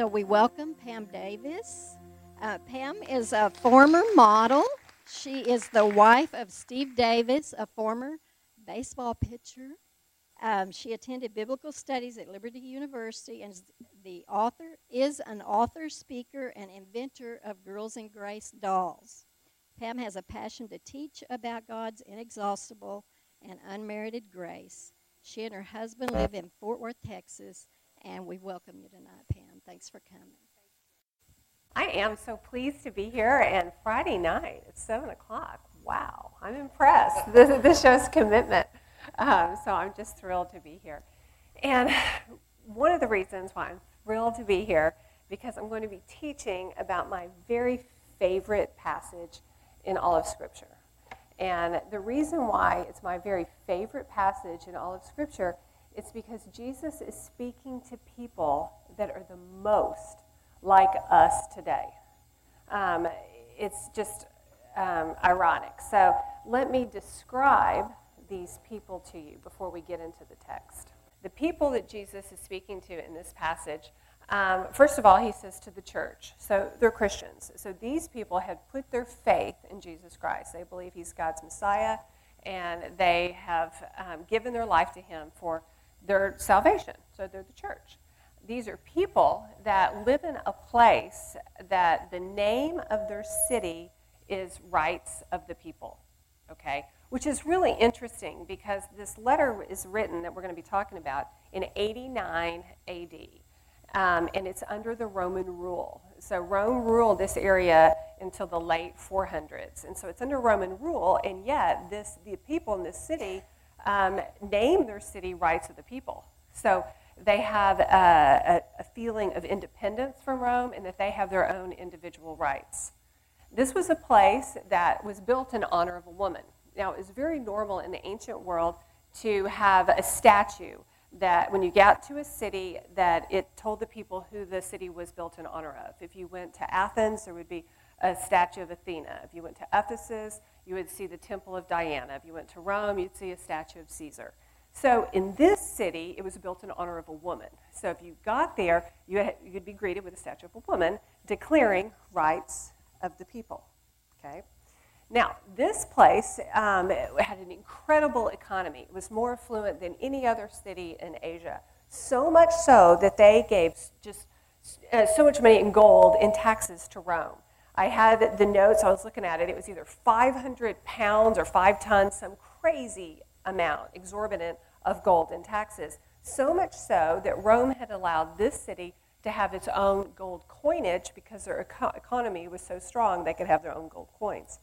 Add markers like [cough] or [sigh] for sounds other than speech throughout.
so we welcome Pam Davis. Uh, Pam is a former model. She is the wife of Steve Davis, a former baseball pitcher. Um, she attended biblical studies at Liberty University and the author is an author, speaker, and inventor of Girls in Grace dolls. Pam has a passion to teach about God's inexhaustible and unmerited grace. She and her husband live in Fort Worth, Texas, and we welcome you tonight, Pam. Thanks for coming. I am so pleased to be here, and Friday night at 7 o'clock. Wow, I'm impressed. [laughs] This, this shows commitment. Um, so I'm just thrilled to be here. And [sighs] one of the reasons why I'm thrilled to be here, because I'm going to be teaching about my very favorite passage in all of Scripture. And the reason why it's my very favorite passage in all of Scripture is because Jesus is speaking to people that are the most like us today. Um, it's just um, ironic. So let me describe these people to you before we get into the text. The people that Jesus is speaking to in this passage um, first of all, he says to the church, so they're Christians. So these people had put their faith in Jesus Christ. They believe he's God's Messiah, and they have um, given their life to him for their salvation. So they're the church. These are people that live in a place that the name of their city is rights of the people, okay? Which is really interesting because this letter is written that we're going to be talking about in 89 AD um, and it's under the Roman rule. So Rome ruled this area until the late 400s, and so it's under Roman rule. And yet, this the people in this city um, name their city rights of the people. So they have a, a, a feeling of independence from Rome, and that they have their own individual rights. This was a place that was built in honor of a woman. Now, it was very normal in the ancient world to have a statue that when you got to a city that it told the people who the city was built in honor of. If you went to Athens, there would be a statue of Athena. If you went to Ephesus, you would see the temple of Diana. If you went to Rome, you'd see a statue of Caesar. So in this city, it was built in honor of a woman. So if you got there, you had, you'd be greeted with a statue of a woman declaring rights of the people. Okay? Now, this place um, had an incredible economy. It was more affluent than any other city in Asia. So much so that they gave just uh, so much money in gold in taxes to Rome. I had the notes, I was looking at it, it was either 500 pounds or five tons, some crazy amount, exorbitant of gold in taxes. So much so that Rome had allowed this city to have its own gold coinage because their eco- economy was so strong they could have their own gold coins.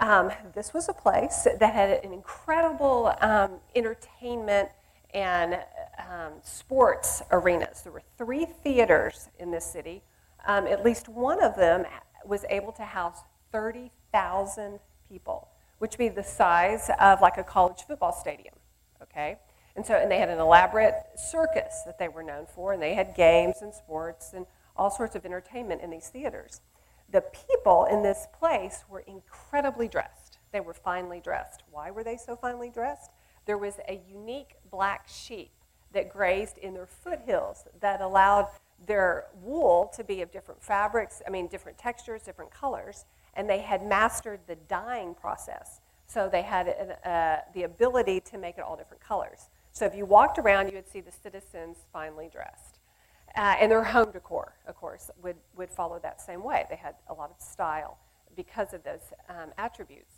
Um, this was a place that had an incredible um, entertainment and um, sports arenas. There were three theaters in this city. Um, at least one of them was able to house 30,000 people, which would be the size of like a college football stadium. Okay? And so, and they had an elaborate circus that they were known for, and they had games and sports and all sorts of entertainment in these theaters. The people in this place were incredibly dressed. They were finely dressed. Why were they so finely dressed? There was a unique black sheep that grazed in their foothills that allowed their wool to be of different fabrics, I mean, different textures, different colors, and they had mastered the dyeing process. So they had an, uh, the ability to make it all different colors. So if you walked around, you would see the citizens finely dressed. Uh, and their home decor, of course, would, would follow that same way. They had a lot of style because of those um, attributes.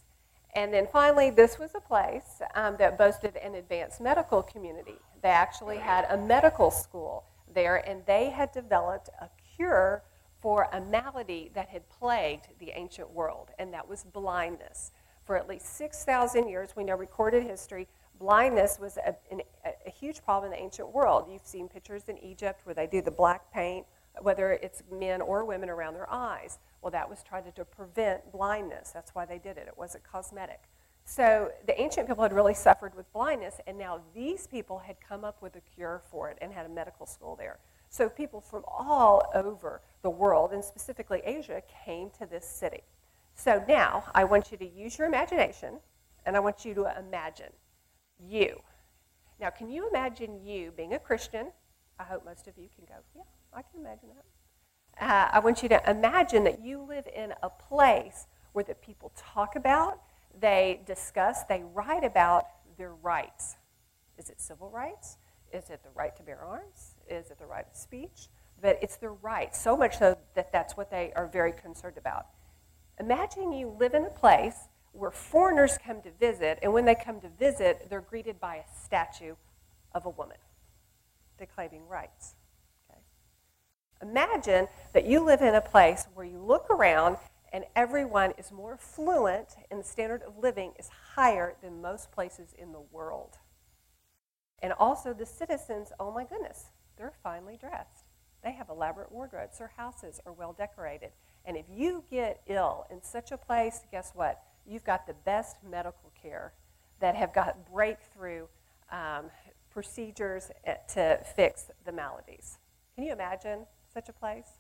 And then finally, this was a place um, that boasted an advanced medical community. They actually had a medical school there, and they had developed a cure for a malady that had plagued the ancient world, and that was blindness. For at least 6,000 years, we know recorded history, blindness was a, an, a, huge problem in the ancient world. You've seen pictures in Egypt where they do the black paint, whether it's men or women around their eyes. Well, that was tried to prevent blindness. That's why they did it. It wasn't cosmetic. So the ancient people had really suffered with blindness, and now these people had come up with a cure for it and had a medical school there. So people from all over the world, and specifically Asia, came to this city. So now I want you to use your imagination, and I want you to imagine you. Now, can you imagine you being a Christian? I hope most of you can go, yeah, I can imagine that. Uh, I want you to imagine that you live in a place where the people talk about, they discuss, they write about their rights. Is it civil rights? Is it the right to bear arms? Is it the right of speech? But it's their rights, so much so that that's what they are very concerned about. Imagine you live in a place where foreigners come to visit, and when they come to visit, they're greeted by a statue of a woman declaiming rights. Okay? Imagine that you live in a place where you look around and everyone is more fluent and the standard of living is higher than most places in the world. And also the citizens, oh my goodness, they're finely dressed. They have elaborate wardrobes. Their houses are well decorated. And if you get ill in such a place, guess what? You've got the best medical care that have got breakthrough um, procedures eh, to fix the maladies. Can you imagine such a place?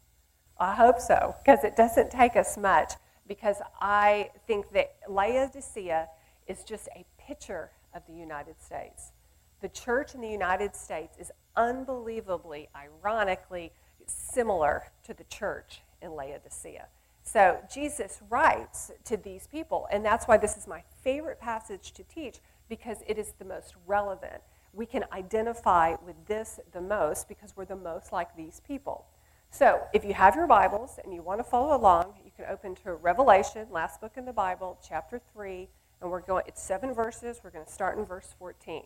I hope so, because it doesn't take us much. Because I think that Laodicea is just a picture of the United States. The church in the United States is unbelievably, ironically, similar to the church in Laodicea. So Jesus writes to these people, and that's why this is my favorite passage to teach because it is the most relevant. We can identify with this the most because we're the most like these people. So, if you have your Bibles and you want to follow along, you can open to Revelation, last book in the Bible, chapter 3, and we're going, it's seven verses. We're going to start in verse 14.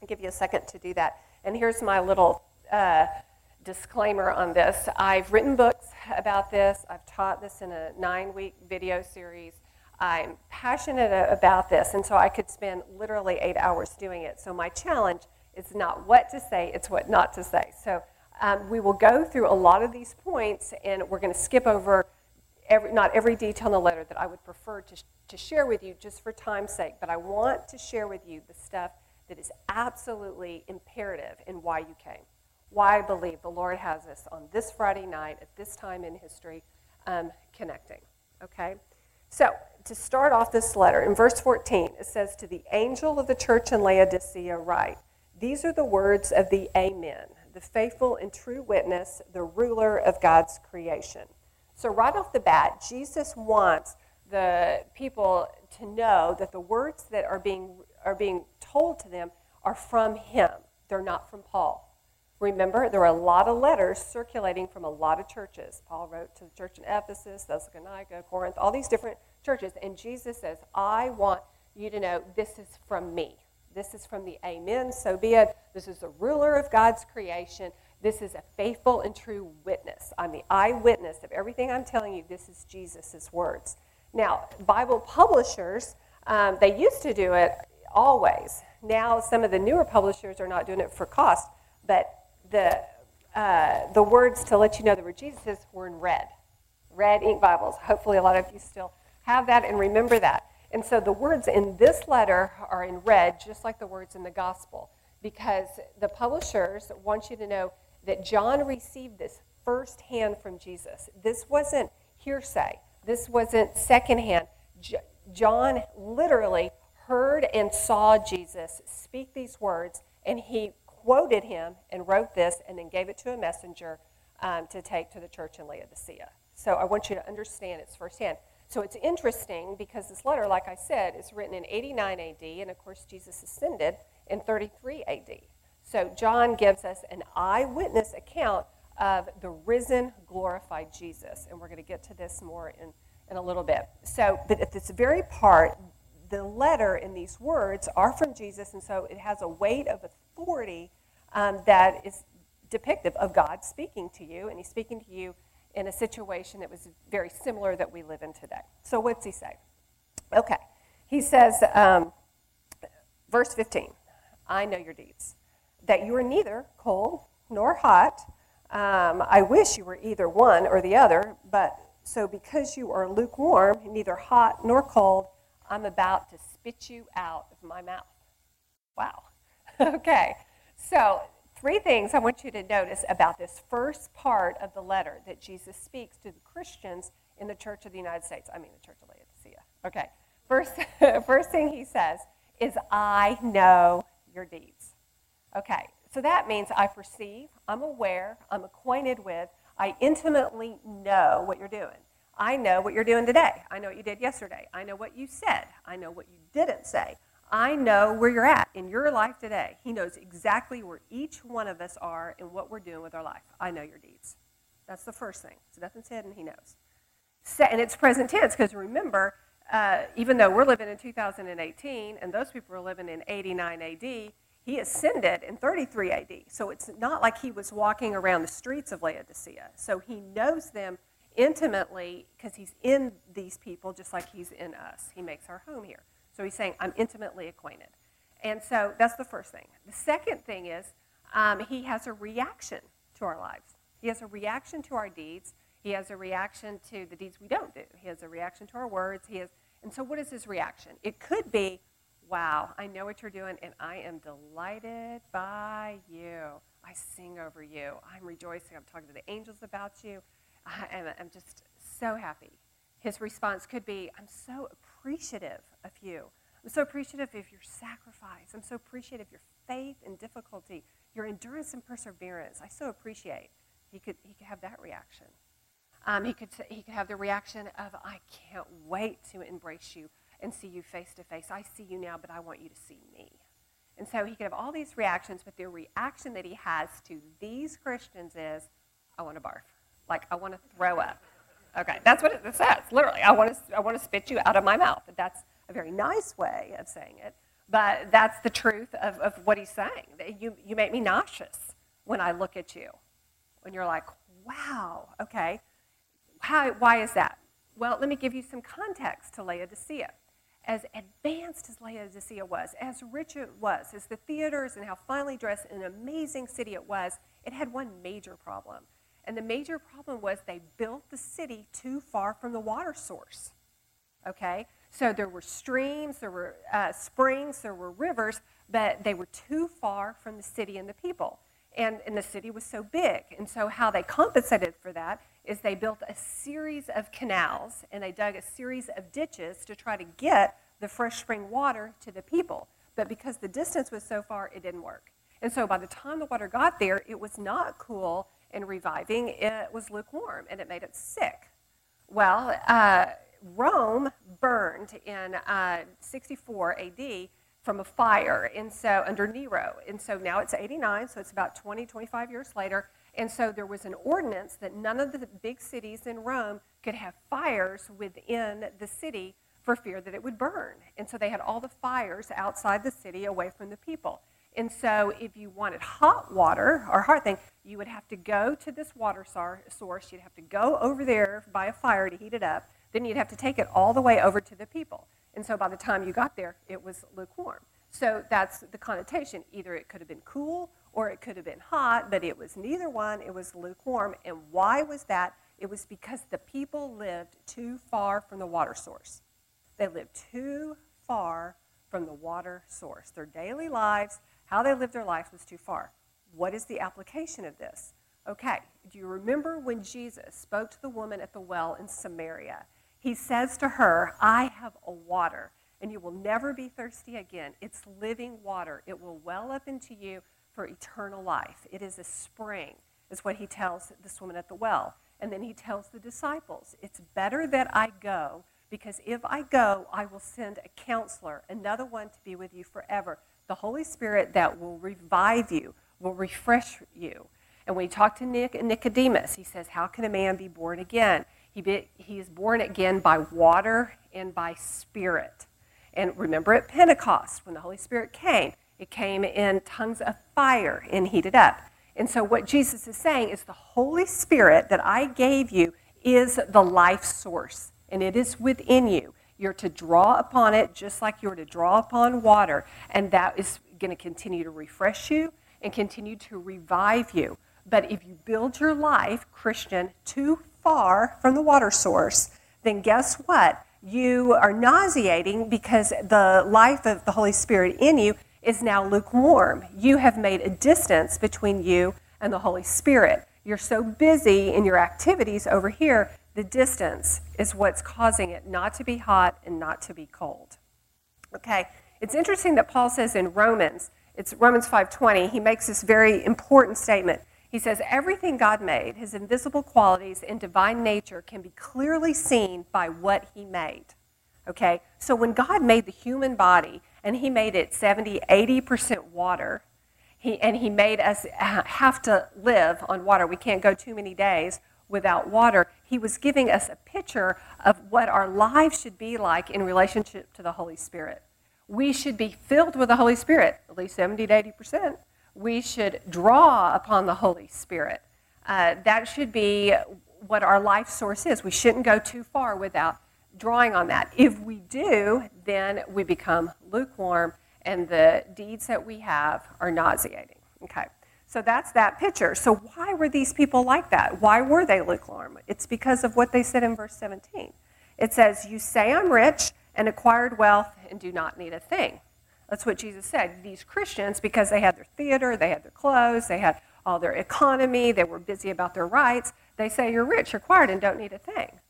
I'll give you a second to do that. And here's my little uh, disclaimer on this. I've written books about this, I've taught this in a nine week video series. I'm passionate about this, and so I could spend literally eight hours doing it. So, my challenge is not what to say, it's what not to say. So, um, we will go through a lot of these points, and we're going to skip over every, not every detail in the letter that I would prefer to, to share with you just for time's sake, but I want to share with you the stuff that is absolutely imperative in why you came, why I believe the Lord has us on this Friday night at this time in history um, connecting. Okay? So, to start off this letter, in verse 14, it says, To the angel of the church in Laodicea, write, These are the words of the Amen the faithful and true witness, the ruler of God's creation. So, right off the bat, Jesus wants the people to know that the words that are being, are being told to them are from him. They're not from Paul. Remember, there were a lot of letters circulating from a lot of churches. Paul wrote to the church in Ephesus, Thessalonica, Corinth, all these different churches. And Jesus says, I want you to know this is from me. This is from the Amen, so be it. This is the ruler of God's creation. This is a faithful and true witness. I'm the eyewitness of everything I'm telling you. This is Jesus' words. Now, Bible publishers, um, they used to do it always. Now, some of the newer publishers are not doing it for cost, but the, uh, the words to let you know they were Jesus were in red, red ink Bibles. Hopefully, a lot of you still have that and remember that. And so the words in this letter are in red, just like the words in the gospel, because the publishers want you to know that John received this firsthand from Jesus. This wasn't hearsay, this wasn't secondhand. J- John literally heard and saw Jesus speak these words, and he quoted him and wrote this and then gave it to a messenger um, to take to the church in Laodicea. So I want you to understand it's firsthand. So it's interesting because this letter, like I said, is written in 89 AD, and of course, Jesus ascended in 33 AD. So John gives us an eyewitness account of the risen, glorified Jesus. And we're going to get to this more in, in a little bit. So, but at this very part, the letter in these words are from Jesus, and so it has a weight of authority um, that is depictive of God speaking to you, and He's speaking to you in a situation that was very similar that we live in today. So, what's he say? Okay. He says, um, verse 15, I know your deeds, that you are neither cold nor hot. Um, I wish you were either one or the other, but so because you are lukewarm, neither hot nor cold, I'm about to spit you out of my mouth. Wow. [laughs] okay. So three things I want you to notice about this first part of the letter that Jesus speaks to the Christians in the Church of the United States. I mean, the Church of Laodicea. Okay. First, [laughs] first thing he says is, I know your deeds. Okay. So that means I perceive, I'm aware, I'm acquainted with, I intimately know what you're doing. I know what you're doing today. I know what you did yesterday. I know what you said. I know what you didn't say. I know where you're at in your life today. He knows exactly where each one of us are and what we're doing with our life. I know your deeds. That's the first thing. So nothing's hidden, he knows. And it's present tense because remember, uh, even though we're living in 2018 and those people are living in 89 AD, he ascended in 33 AD. So it's not like he was walking around the streets of Laodicea. So he knows them intimately because he's in these people just like he's in us. He makes our home here. So he's saying, I'm intimately acquainted. And so that's the first thing. The second thing is um, he has a reaction to our lives. He has a reaction to our deeds. He has a reaction to the deeds we don't do. He has a reaction to our words. He has, and so what is his reaction? It could be, wow, I know what you're doing, and I am delighted by you. I sing over you. I'm rejoicing. I'm talking to the angels about you. I am, I'm just so happy. His response could be, I'm so appreciative of you. I'm so appreciative of your sacrifice. I'm so appreciative of your faith and difficulty, your endurance and perseverance. I so appreciate. He could, he could have that reaction. Um, he, could, he could have the reaction of, I can't wait to embrace you and see you face to face. I see you now, but I want you to see me. And so he could have all these reactions, but the reaction that he has to these Christians is, I want to barf. Like, I want to throw up. Okay, that's what it says, literally. I want to, I want to spit you out of my mouth. That's a very nice way of saying it, but that's the truth of, of what he's saying. You, you make me nauseous when I look at you. When you're like, wow, okay. How, why is that? Well, let me give you some context to Laodicea. As advanced as Laodicea was, as rich it was, as the theaters and how finely dressed and amazing city it was, it had one major problem. And the major problem was they built the city too far from the water source. Okay? So there were streams, there were uh, springs, there were rivers, but they were too far from the city and the people. And, and the city was so big. And so, how they compensated for that is they built a series of canals and they dug a series of ditches to try to get the fresh spring water to the people. But because the distance was so far, it didn't work. And so, by the time the water got there, it was not cool and reviving, it was lukewarm and it made it sick. Well, uh, Rome burned in uh, 64 AD from a fire, and so under Nero. And so now it's 89, so it's about 20, 25 years later. And so there was an ordinance that none of the big cities in Rome could have fires within the city for fear that it would burn. And so they had all the fires outside the city away from the people. And so if you wanted hot water or hot thing, you would have to go to this water source. You'd have to go over there by a fire to heat it up. Then you'd have to take it all the way over to the people. And so by the time you got there, it was lukewarm. So that's the connotation. Either it could have been cool or it could have been hot, but it was neither one. It was lukewarm. And why was that? It was because the people lived too far from the water source. They lived too far from the water source. Their daily lives, how they lived their life was too far. What is the application of this? Okay, do you remember when Jesus spoke to the woman at the well in Samaria? He says to her, I have a water, and you will never be thirsty again. It's living water. It will well up into you for eternal life. It is a spring, is what he tells this woman at the well. And then he tells the disciples, It's better that I go, because if I go, I will send a counselor, another one to be with you forever, the Holy Spirit that will revive you, will refresh you. And when he talked to Nic- Nicodemus, he says, How can a man be born again? He, be, he is born again by water and by spirit. And remember at Pentecost, when the Holy Spirit came, it came in tongues of fire and heated up. And so, what Jesus is saying is the Holy Spirit that I gave you is the life source, and it is within you. You're to draw upon it just like you're to draw upon water, and that is going to continue to refresh you and continue to revive you. But if you build your life, Christian, too far from the water source, then guess what? You are nauseating because the life of the Holy Spirit in you is now lukewarm. You have made a distance between you and the Holy Spirit. You're so busy in your activities over here, the distance is what's causing it not to be hot and not to be cold. Okay, it's interesting that Paul says in Romans It's Romans 5:20. He makes this very important statement. He says, Everything God made, his invisible qualities and divine nature, can be clearly seen by what he made. Okay? So when God made the human body and he made it 70, 80% water, he, and he made us have to live on water. We can't go too many days without water. He was giving us a picture of what our lives should be like in relationship to the Holy Spirit. We should be filled with the Holy Spirit, at least 70 to 80% we should draw upon the Holy Spirit. Uh, that should be what our life source is. We shouldn't go too far without drawing on that. If we do, then we become lukewarm and the deeds that we have are nauseating. Okay. So that's that picture. So why were these people like that? Why were they lukewarm? It's because of what they said in verse 17. It says, You say I'm rich and acquired wealth and do not need a thing. That's what Jesus said. These Christians, because they had their theater, they had their clothes, they had all their economy, they were busy about their rights, they say you're rich, quiet, and don't need a thing.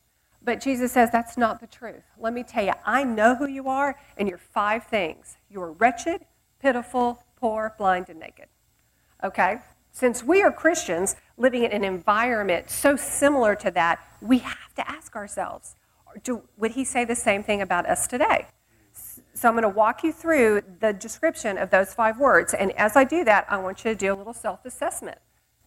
But Jesus says that's not the truth. Let me tell you, I know who you are, and you're five things. You're wretched, pitiful, poor, blind, and naked. Okay? Since we are Christians living in an environment so similar to that, we have to ask ourselves do, would he say the same thing about us today? So I'm going to walk you through the description of those five words. And as I do that, I want you to do a little self assessment.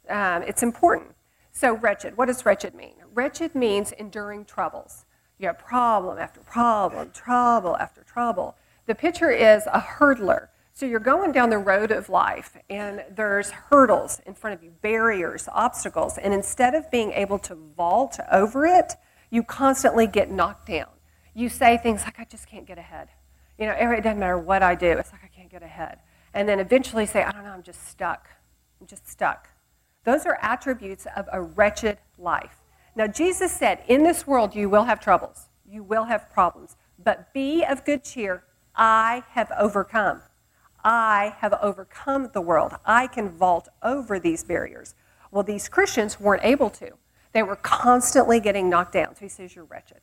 Um, it's important. So, wretched, what does wretched mean? Wretched means enduring troubles. You have problem after problem, trouble after trouble. The picture is a hurdler. So you're going down the road of life, and there's hurdles in front of you, barriers, obstacles. And instead of being able to vault over it, you constantly get knocked down. You say things like, I just can't get ahead. You know, it doesn't matter what I do. It's like I can't get ahead. And then eventually say, I don't know, I'm just stuck. I'm just stuck. Those are attributes of a wretched life. Now, Jesus said, In this world you will have troubles, you will have problems, but be of good cheer. I have overcome. I have overcome the world. I can vault over these barriers. Well, these Christians weren't able to. They were constantly getting knocked down. So he says, You're wretched.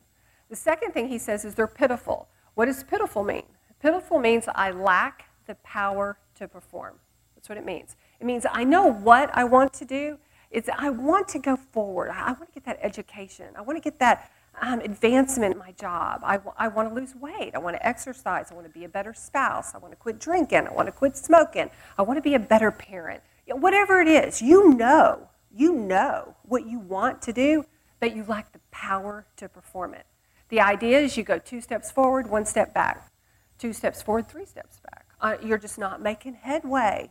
The second thing he says is they're pitiful. What does pitiful mean? Pitiful means I lack the power to perform. That's what it means. It means I know what I want to do. It's I want to go forward. I want to get that education. I want to get that um, advancement in my job. I, w- I want to lose weight. I want to exercise. I want to be a better spouse. I want to quit drinking. I want to quit smoking. I want to be a better parent. You know, whatever it is, you know, you know what you want to do, but you lack the power to perform it. The idea is you go two steps forward, one step back, two steps forward, three steps back. Uh, you're just not making headway.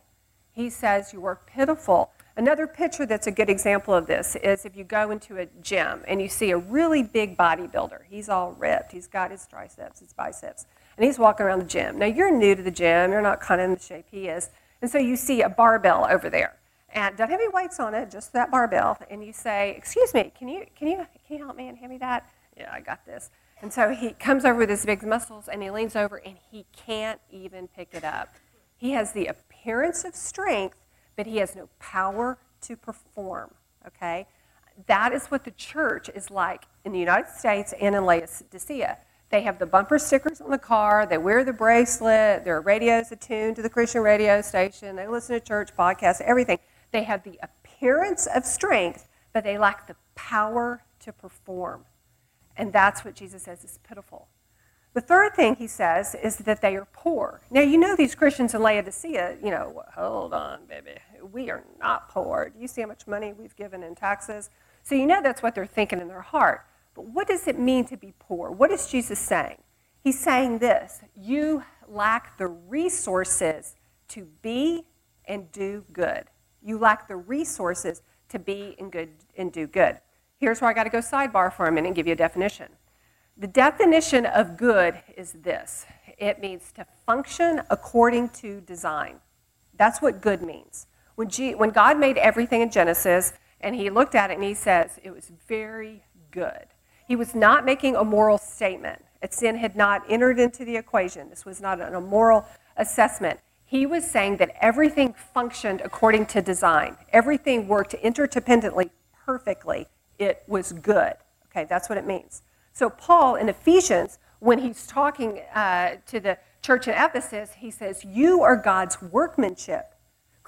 He says you are pitiful. Another picture that's a good example of this is if you go into a gym and you see a really big bodybuilder. He's all ripped. He's got his triceps, his biceps, and he's walking around the gym. Now you're new to the gym. You're not kind of in the shape he is, and so you see a barbell over there, and don't have any weights on it, just that barbell, and you say, "Excuse me, can you can you can you help me and hand me that?" yeah, I got this. And so he comes over with his big muscles and he leans over and he can't even pick it up. He has the appearance of strength, but he has no power to perform. Okay? That is what the church is like in the United States and in Laodicea. They have the bumper stickers on the car, they wear the bracelet, their radios attuned to the Christian radio station, they listen to church podcasts, everything. They have the appearance of strength, but they lack the power to perform. And that's what Jesus says is pitiful. The third thing he says is that they are poor. Now, you know these Christians in Laodicea, you know, hold on, baby. We are not poor. Do you see how much money we've given in taxes? So you know that's what they're thinking in their heart. But what does it mean to be poor? What is Jesus saying? He's saying this you lack the resources to be and do good. You lack the resources to be and good and do good. Here's where I got to go sidebar for a minute and give you a definition. The definition of good is this it means to function according to design. That's what good means. When, G- when God made everything in Genesis and he looked at it and he says, it was very good. He was not making a moral statement. Sin had not entered into the equation. This was not an immoral assessment. He was saying that everything functioned according to design, everything worked interdependently perfectly it was good. Okay, that's what it means. So, Paul in Ephesians, when he's talking uh, to the church in Ephesus, he says, You are God's workmanship,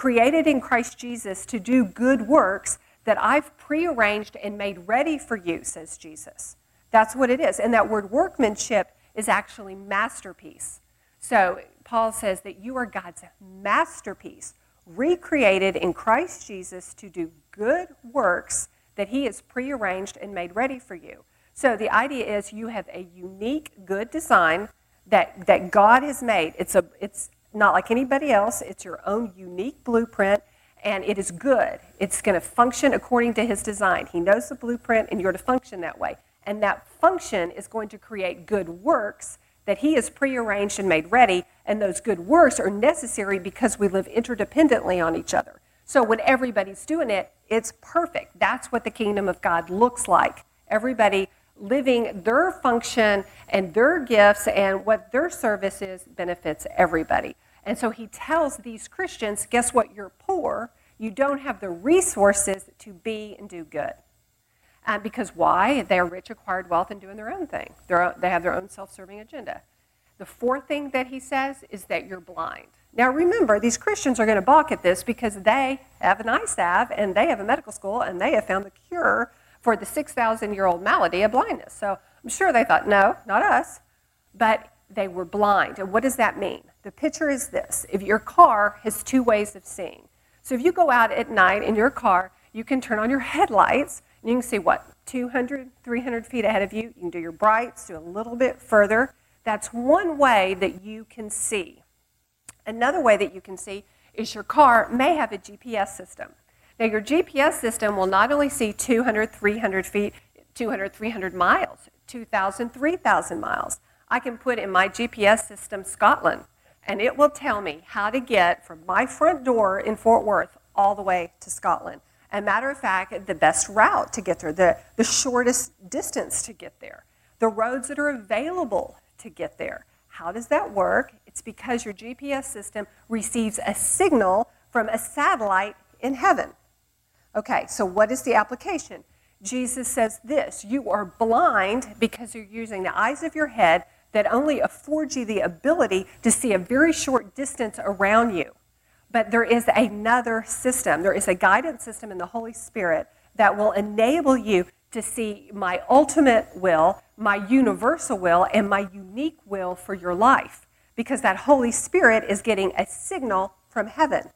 created in Christ Jesus to do good works that I've prearranged and made ready for you, says Jesus. That's what it is. And that word workmanship is actually masterpiece. So Paul says that you are God's masterpiece, recreated in Christ Jesus to do good works that he has prearranged and made ready for you. So the idea is you have a unique, good design that, that God has made. It's, a, it's not like anybody else, it's your own unique blueprint, and it is good. It's going to function according to his design. He knows the blueprint, and you're to function that way. And that function is going to create good works that he has prearranged and made ready, and those good works are necessary because we live interdependently on each other. So when everybody's doing it, it's perfect. That's what the kingdom of God looks like. Everybody living their function and their gifts and what their service is benefits everybody. And so he tells these Christians guess what? You're poor. You don't have the resources to be and do good. Uh, because why? They are rich, acquired wealth, and doing their own thing. They're, they have their own self serving agenda. The fourth thing that he says is that you're blind. Now remember, these Christians are going to balk at this because they have an salve and they have a medical school and they have found the cure for the 6,000 year old malady of blindness. So I'm sure they thought, no, not us. But they were blind. And what does that mean? The picture is this if your car has two ways of seeing. So if you go out at night in your car, you can turn on your headlights and you can see what, 200, 300 feet ahead of you. You can do your brights, do a little bit further. That's one way that you can see. Another way that you can see is your car may have a GPS system. Now, your GPS system will not only see 200, 300 feet, 200, 300 miles, 2,000, 3,000 miles. I can put in my GPS system Scotland, and it will tell me how to get from my front door in Fort Worth all the way to Scotland. And matter of fact, the best route to get there, the, the shortest distance to get there, the roads that are available to get there. How does that work? It's because your GPS system receives a signal from a satellite in heaven. Okay, so what is the application? Jesus says this You are blind because you're using the eyes of your head that only affords you the ability to see a very short distance around you. But there is another system, there is a guidance system in the Holy Spirit that will enable you to see my ultimate will, my universal will, and my unique will for your life. Because that Holy Spirit is getting a signal from heaven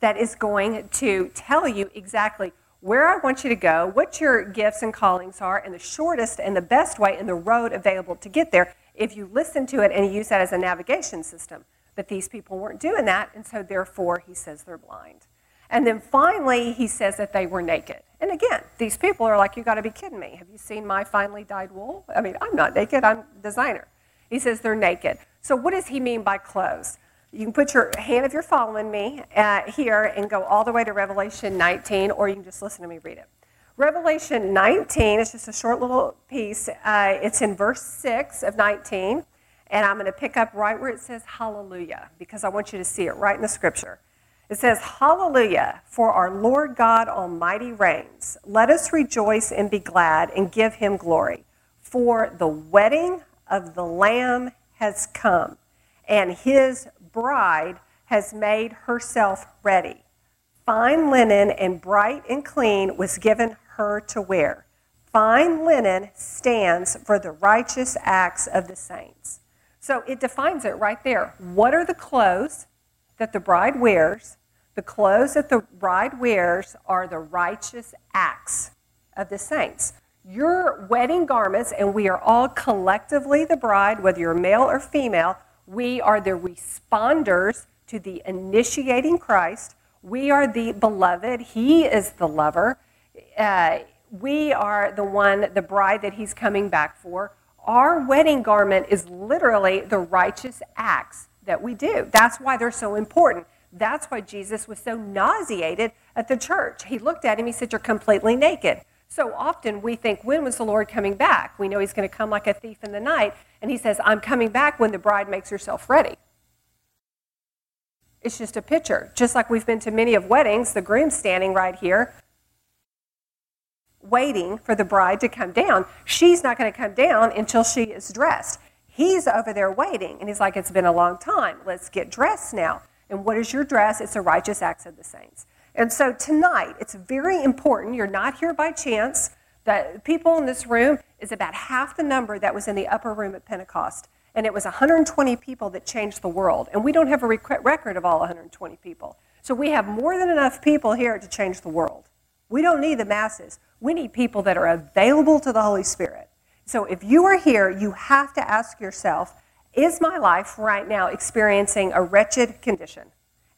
that is going to tell you exactly where I want you to go, what your gifts and callings are, and the shortest and the best way and the road available to get there if you listen to it and you use that as a navigation system. But these people weren't doing that, and so therefore he says they're blind. And then finally, he says that they were naked. And again, these people are like, You got to be kidding me. Have you seen my finely dyed wool? I mean, I'm not naked, I'm designer. He says they're naked. So, what does he mean by clothes? You can put your hand if you're following me uh, here and go all the way to Revelation 19, or you can just listen to me read it. Revelation 19 is just a short little piece. Uh, it's in verse 6 of 19, and I'm going to pick up right where it says hallelujah because I want you to see it right in the scripture. It says, Hallelujah, for our Lord God Almighty reigns. Let us rejoice and be glad and give him glory. For the wedding of the Lamb has come, and his bride has made herself ready. Fine linen and bright and clean was given her to wear. Fine linen stands for the righteous acts of the saints. So it defines it right there. What are the clothes that the bride wears? The clothes that the bride wears are the righteous acts of the saints. Your wedding garments, and we are all collectively the bride, whether you're male or female, we are the responders to the initiating Christ. We are the beloved. He is the lover. Uh, we are the one, the bride that he's coming back for. Our wedding garment is literally the righteous acts that we do. That's why they're so important. That's why Jesus was so nauseated at the church. He looked at him, he said, You're completely naked. So often we think, When was the Lord coming back? We know he's going to come like a thief in the night. And he says, I'm coming back when the bride makes herself ready. It's just a picture. Just like we've been to many of weddings, the groom standing right here, waiting for the bride to come down. She's not going to come down until she is dressed. He's over there waiting, and he's like, It's been a long time. Let's get dressed now. And what is your dress? It's the righteous acts of the saints. And so tonight, it's very important. You're not here by chance. The people in this room is about half the number that was in the upper room at Pentecost. And it was 120 people that changed the world. And we don't have a rec- record of all 120 people. So we have more than enough people here to change the world. We don't need the masses. We need people that are available to the Holy Spirit. So if you are here, you have to ask yourself Is my life right now experiencing a wretched condition?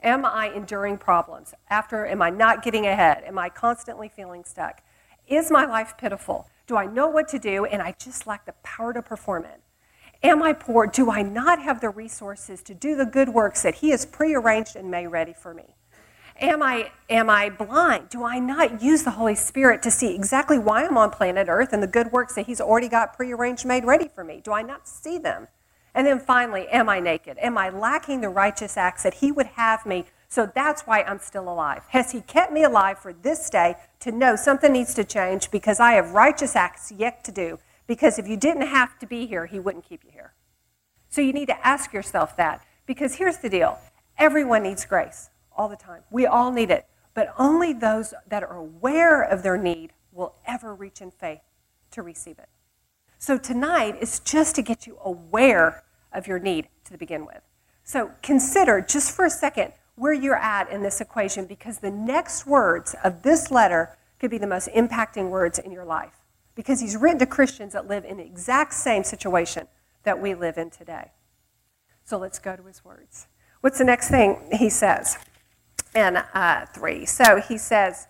Am I enduring problems? After, am I not getting ahead? Am I constantly feeling stuck? Is my life pitiful? Do I know what to do and I just lack the power to perform it? Am I poor? Do I not have the resources to do the good works that He has prearranged and made ready for me? Am I, am I blind? Do I not use the Holy Spirit to see exactly why I'm on planet Earth and the good works that He's already got prearranged, made ready for me? Do I not see them? And then finally, am I naked? Am I lacking the righteous acts that He would have me? So that's why I'm still alive. Has He kept me alive for this day to know something needs to change because I have righteous acts yet to do? Because if you didn't have to be here, He wouldn't keep you here. So you need to ask yourself that because here's the deal everyone needs grace all the time. We all need it. But only those that are aware of their need will ever reach in faith to receive it. So tonight is just to get you aware of your need to begin with. So consider just for a second where you're at in this equation because the next words of this letter could be the most impacting words in your life because he's written to Christians that live in the exact same situation that we live in today. So let's go to his words. What's the next thing he says? And uh, 3. So he says,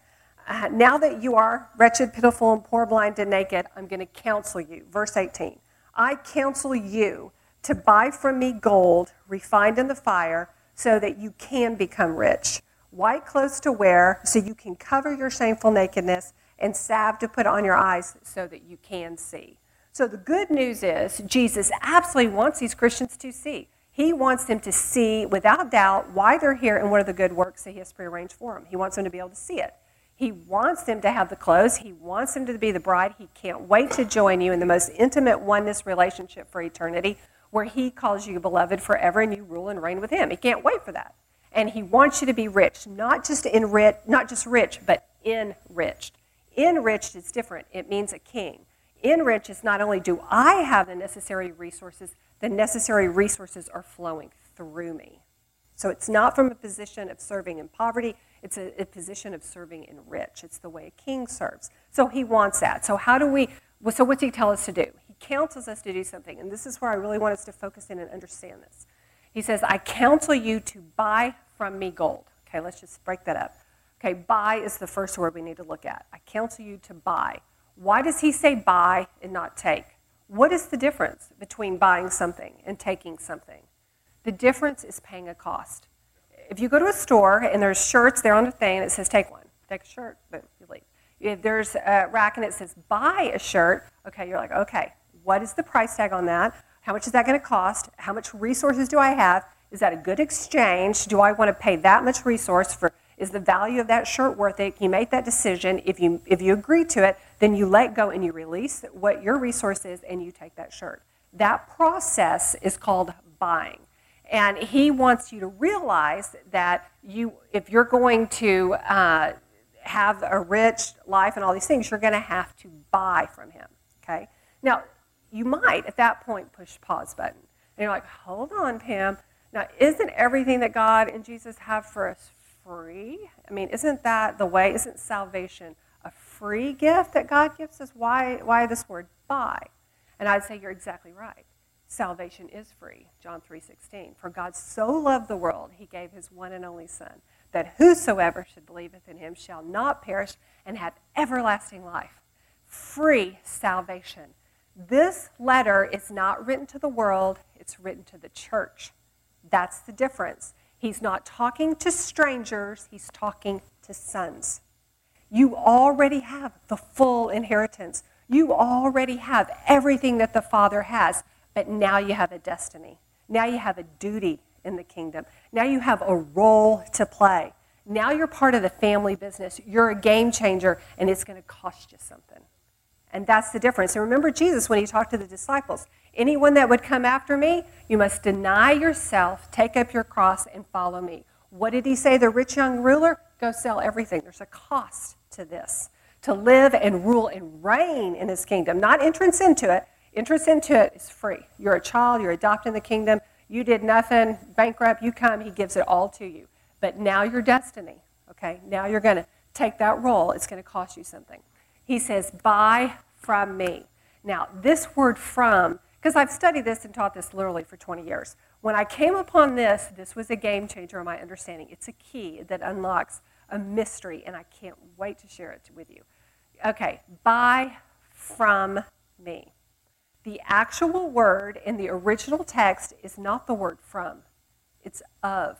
uh, Now that you are wretched, pitiful, and poor, blind, and naked, I'm going to counsel you. Verse 18 I counsel you to buy from me gold refined in the fire so that you can become rich, white clothes to wear so you can cover your shameful nakedness, and salve to put on your eyes so that you can see. So the good news is Jesus absolutely wants these Christians to see. He wants them to see without doubt why they're here and what are the good works that He has prearranged for them. He wants them to be able to see it. He wants them to have the clothes. He wants them to be the bride. He can't wait to join you in the most intimate oneness relationship for eternity, where He calls you beloved forever and you rule and reign with Him. He can't wait for that. And He wants you to be rich, not just enrich, not just rich, but enriched. Enriched is different. It means a king. Enriched is not only do I have the necessary resources, the necessary resources are flowing through me. So it's not from a position of serving in poverty, it's a, a, position of serving in rich. It's the way a king serves. So he wants that. So how do we, so what's he tell us to do? He counsels us to do something, and this is where I really want us to focus in and understand this. He says, I counsel you to buy from me gold. Okay, let's just break that up. Okay, buy is the first word we need to look at. I counsel you to buy. Why does he say buy and not take? What is the difference between buying something and taking something? The difference is paying a cost. If you go to a store and there's shirts there on the thing and it says take one, take a shirt, but you leave. If there's a rack and it says buy a shirt, okay, you're like, okay, what is the price tag on that? How much is that going to cost? How much resources do I have? Is that a good exchange? Do I want to pay that much resource for is the value of that shirt worth it? You make that decision. If you if you agree to it, then you let go and you release what your resource is and you take that shirt. That process is called buying. And he wants you to realize that you, if you're going to uh, have a rich life and all these things, you're going to have to buy from him. Okay? Now, you might at that point push pause button. And you're like, hold on, Pam. Now, isn't everything that God and Jesus have for us free? I mean, isn't that the way? Isn't salvation a free gift that God gives us, why, why this word buy? And I'd say you're exactly right. Salvation is free, John 3.16. For God so loved the world, he gave his one and only Son, that whosoever should believeth in him shall not perish and have everlasting life. Free salvation. This letter is not written to the world, it's written to the church. That's the difference. He's not talking to strangers, he's talking to sons. You already have the full inheritance. You already have everything that the Father has, but now you have a destiny. Now you have a duty in the kingdom. Now you have a role to play. Now you're part of the family business. You're a game changer, and it's going to cost you something. And that's the difference. And remember Jesus when he talked to the disciples anyone that would come after me, you must deny yourself, take up your cross, and follow me. What did he say? The rich young ruler? Go sell everything. There's a cost to this to live and rule and reign in his kingdom, not entrance into it. Entrance into it is free. You're a child, you're adopting the kingdom. You did nothing, bankrupt, you come, he gives it all to you. But now your destiny, okay? Now you're going to take that role. It's going to cost you something. He says, buy from me. Now, this word from, because I've studied this and taught this literally for 20 years. When I came upon this, this was a game changer in my understanding. It's a key that unlocks a mystery, and I can't wait to share it with you. Okay, buy from me. The actual word in the original text is not the word from, it's of.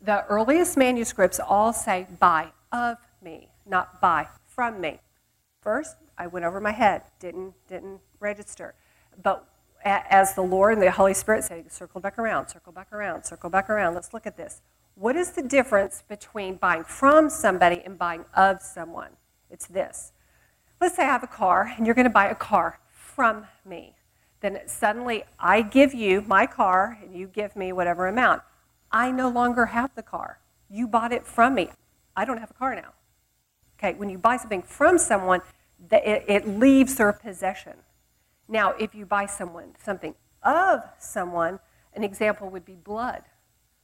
The earliest manuscripts all say buy of me, not buy from me. First, I went over my head, didn't, didn't register. But as the Lord and the Holy Spirit say, circle back around, circle back around, circle back around. Let's look at this. What is the difference between buying from somebody and buying of someone? It's this. Let's say I have a car and you're going to buy a car from me. Then suddenly I give you my car and you give me whatever amount. I no longer have the car. You bought it from me. I don't have a car now. Okay, when you buy something from someone, it, leaves their possession. Now, if you buy someone something of someone, an example would be blood.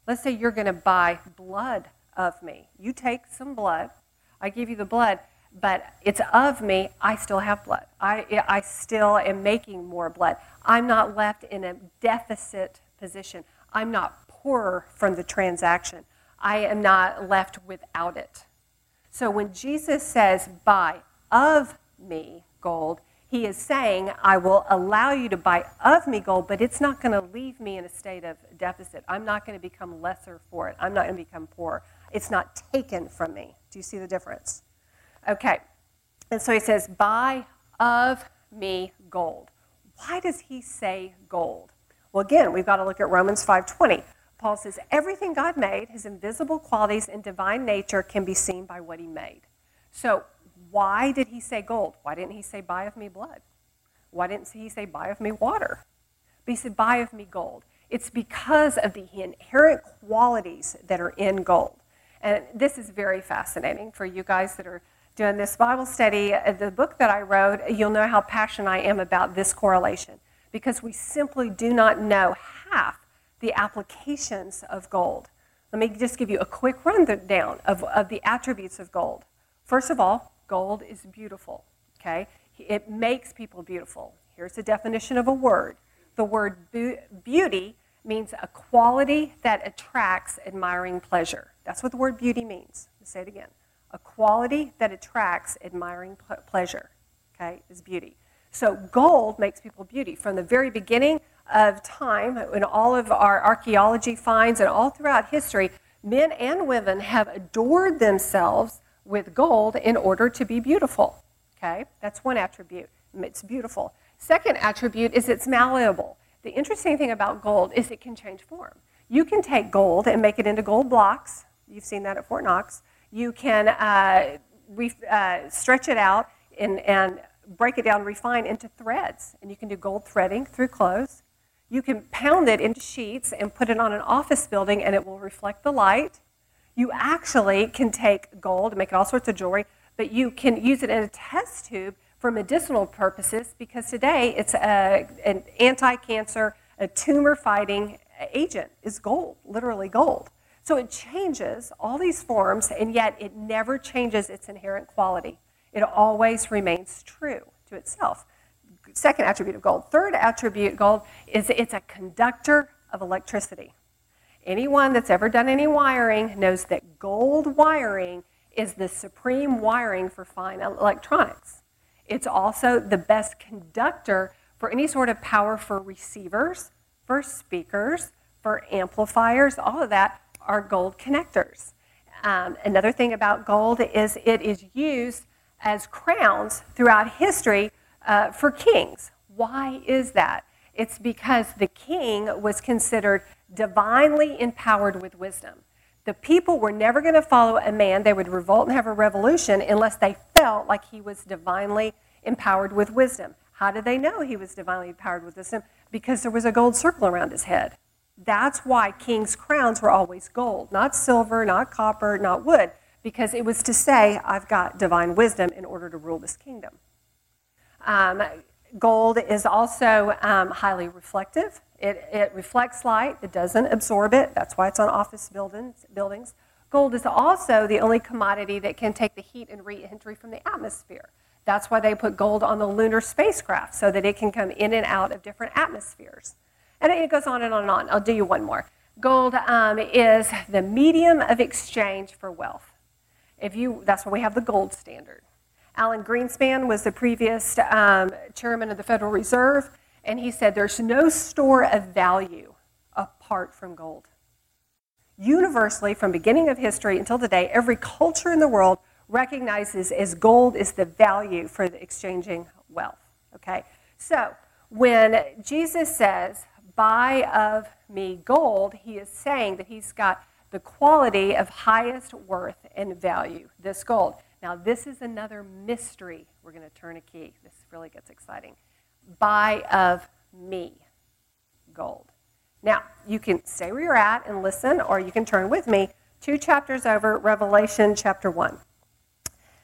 Let's say you're going to buy blood of me. You take some blood, I give you the blood, but it's of me, I still have blood. I, I still am making more blood. I'm not left in a deficit position. I'm not poorer from the transaction. I am not left without it. So when Jesus says, buy of me gold, he is saying, I will allow you to buy of me gold, but it's not going to leave me in a state of deficit. I'm not going to become lesser for it. I'm not going to become poor. It's not taken from me. Do you see the difference? Okay. And so he says, buy of me gold. Why does he say gold? Well, again, we've got to look at Romans 5:20. Paul says, everything God made, his invisible qualities and divine nature can be seen by what he made. So why did he say gold? Why didn't he say, buy of me blood? Why didn't he say, buy of me water? But he said, buy of me gold. It's because of the inherent qualities that are in gold. And this is very fascinating for you guys that are doing this Bible study. Uh, the book that I wrote, you'll know how passionate I am about this correlation because we simply do not know half the applications of gold. Let me just give you a quick rundown of, of the attributes of gold. First of all, Gold is beautiful, okay? It makes people beautiful. Here's the definition of a word the word beauty means a quality that attracts admiring pleasure. That's what the word beauty means. Let's say it again. A quality that attracts admiring pleasure, okay, is beauty. So gold makes people beauty. From the very beginning of time, in all of our archaeology finds and all throughout history, men and women have adored themselves with gold in order to be beautiful. Okay? That's one attribute. It's beautiful. Second attribute is it's malleable. The interesting thing about gold is it can change form. You can take gold and make it into gold blocks. You've seen that at Fort Knox. You can uh, uh, stretch it out and, and break it down, refine into threads. And you can do gold threading through clothes. You can pound it into sheets and put it on an office building, and it will reflect the light you actually can take gold and make all sorts of jewelry, but you can use it in a test tube for medicinal purposes because today it's a, an anti-cancer, a tumor-fighting agent is gold, literally gold. So it changes all these forms, and yet it never changes its inherent quality. It always remains true to itself. Second attribute of gold. Third attribute gold is it's a conductor of electricity. Anyone that's ever done any wiring knows that gold wiring is the supreme wiring for fine electronics. It's also the best conductor for any sort of power for receivers, for speakers, for amplifiers, all of that are gold connectors. Um, another thing about gold is it is used as crowns throughout history uh, for kings. Why is that? It's because the king was considered divinely empowered with wisdom. The people were never going to follow a man. They would revolt and have a revolution unless they felt like he was divinely empowered with wisdom. How did they know he was divinely empowered with wisdom? Because there was a gold circle around his head. That's why kings' crowns were always gold, not silver, not copper, not wood, because it was to say, I've got divine wisdom in order to rule this kingdom. Um, gold is also um, highly reflective. It, it reflects light, it doesn't absorb it. That's why it's on office buildings. buildings. Gold is also the only commodity that can take the heat and re entry from the atmosphere. That's why they put gold on the lunar spacecraft so that it can come in and out of different atmospheres. And it goes on and on and on. I'll do you one more. Gold um, is the medium of exchange for wealth. If you, that's why we have the gold standard. Alan Greenspan was the previous um, chairman of the Federal Reserve, and he said there's no store of value apart from gold. Universally, from beginning of history until today, every culture in the world recognizes as gold is the value for the exchanging wealth. Okay, so when Jesus says, "Buy of me gold," he is saying that he's got the quality of highest worth and value. This gold. Now, this is another mystery. We're going to turn a key. This really gets exciting. Buy of me gold. Now, you can stay where you're at and listen, or you can turn with me two chapters over, Revelation chapter 1.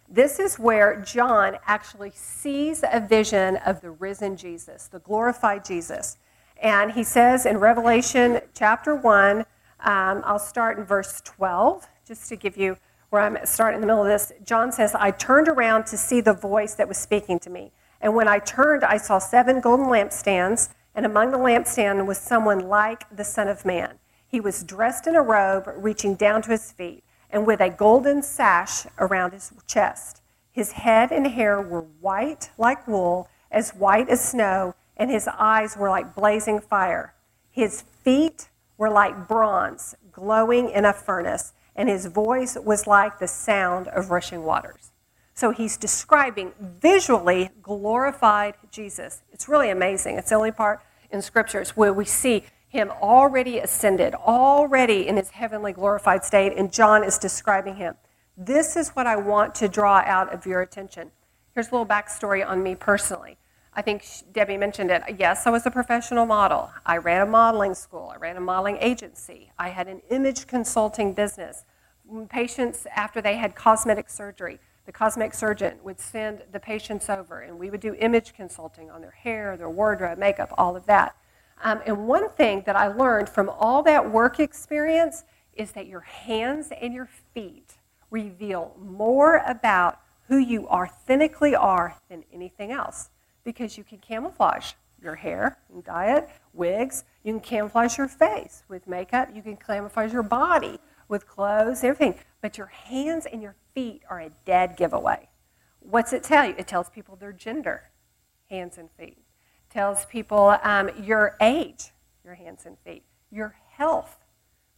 This is where John actually sees a vision of the risen Jesus, the glorified Jesus. And he says in Revelation chapter 1, um, I'll start in verse 12, just to give you where I'm starting in the middle of this, John says, I turned around to see the voice that was speaking to me. And when I turned, I saw seven golden lampstands, and among the lampstands was someone like the Son of Man. He was dressed in a robe reaching down to his feet, and with a golden sash around his chest. His head and hair were white like wool, as white as snow, and his eyes were like blazing fire. His feet were like bronze, glowing in a furnace and his voice was like the sound of rushing waters. So he's describing visually glorified Jesus. It's really amazing. It's the only part in scriptures where we see him already ascended, already in his heavenly glorified state, and John is describing him. This is what I want to draw out of your attention. Here's a little backstory on me personally. I think Debbie mentioned it. Yes, I was a professional model. I ran a modeling school, I ran a modeling agency, I had an image consulting business. Patients, after they had cosmetic surgery, the cosmetic surgeon would send the patients over, and we would do image consulting on their hair, their wardrobe, makeup, all of that. Um, and one thing that I learned from all that work experience is that your hands and your feet reveal more about who you authentically are than anything else because you can camouflage your hair and diet, wigs. You can camouflage your face with makeup. You can camouflage your body with clothes, everything. But your hands and your feet are a dead giveaway. What's it tell you? It tells people their gender, hands and feet. It tells people um, your age, your hands and feet. Your health,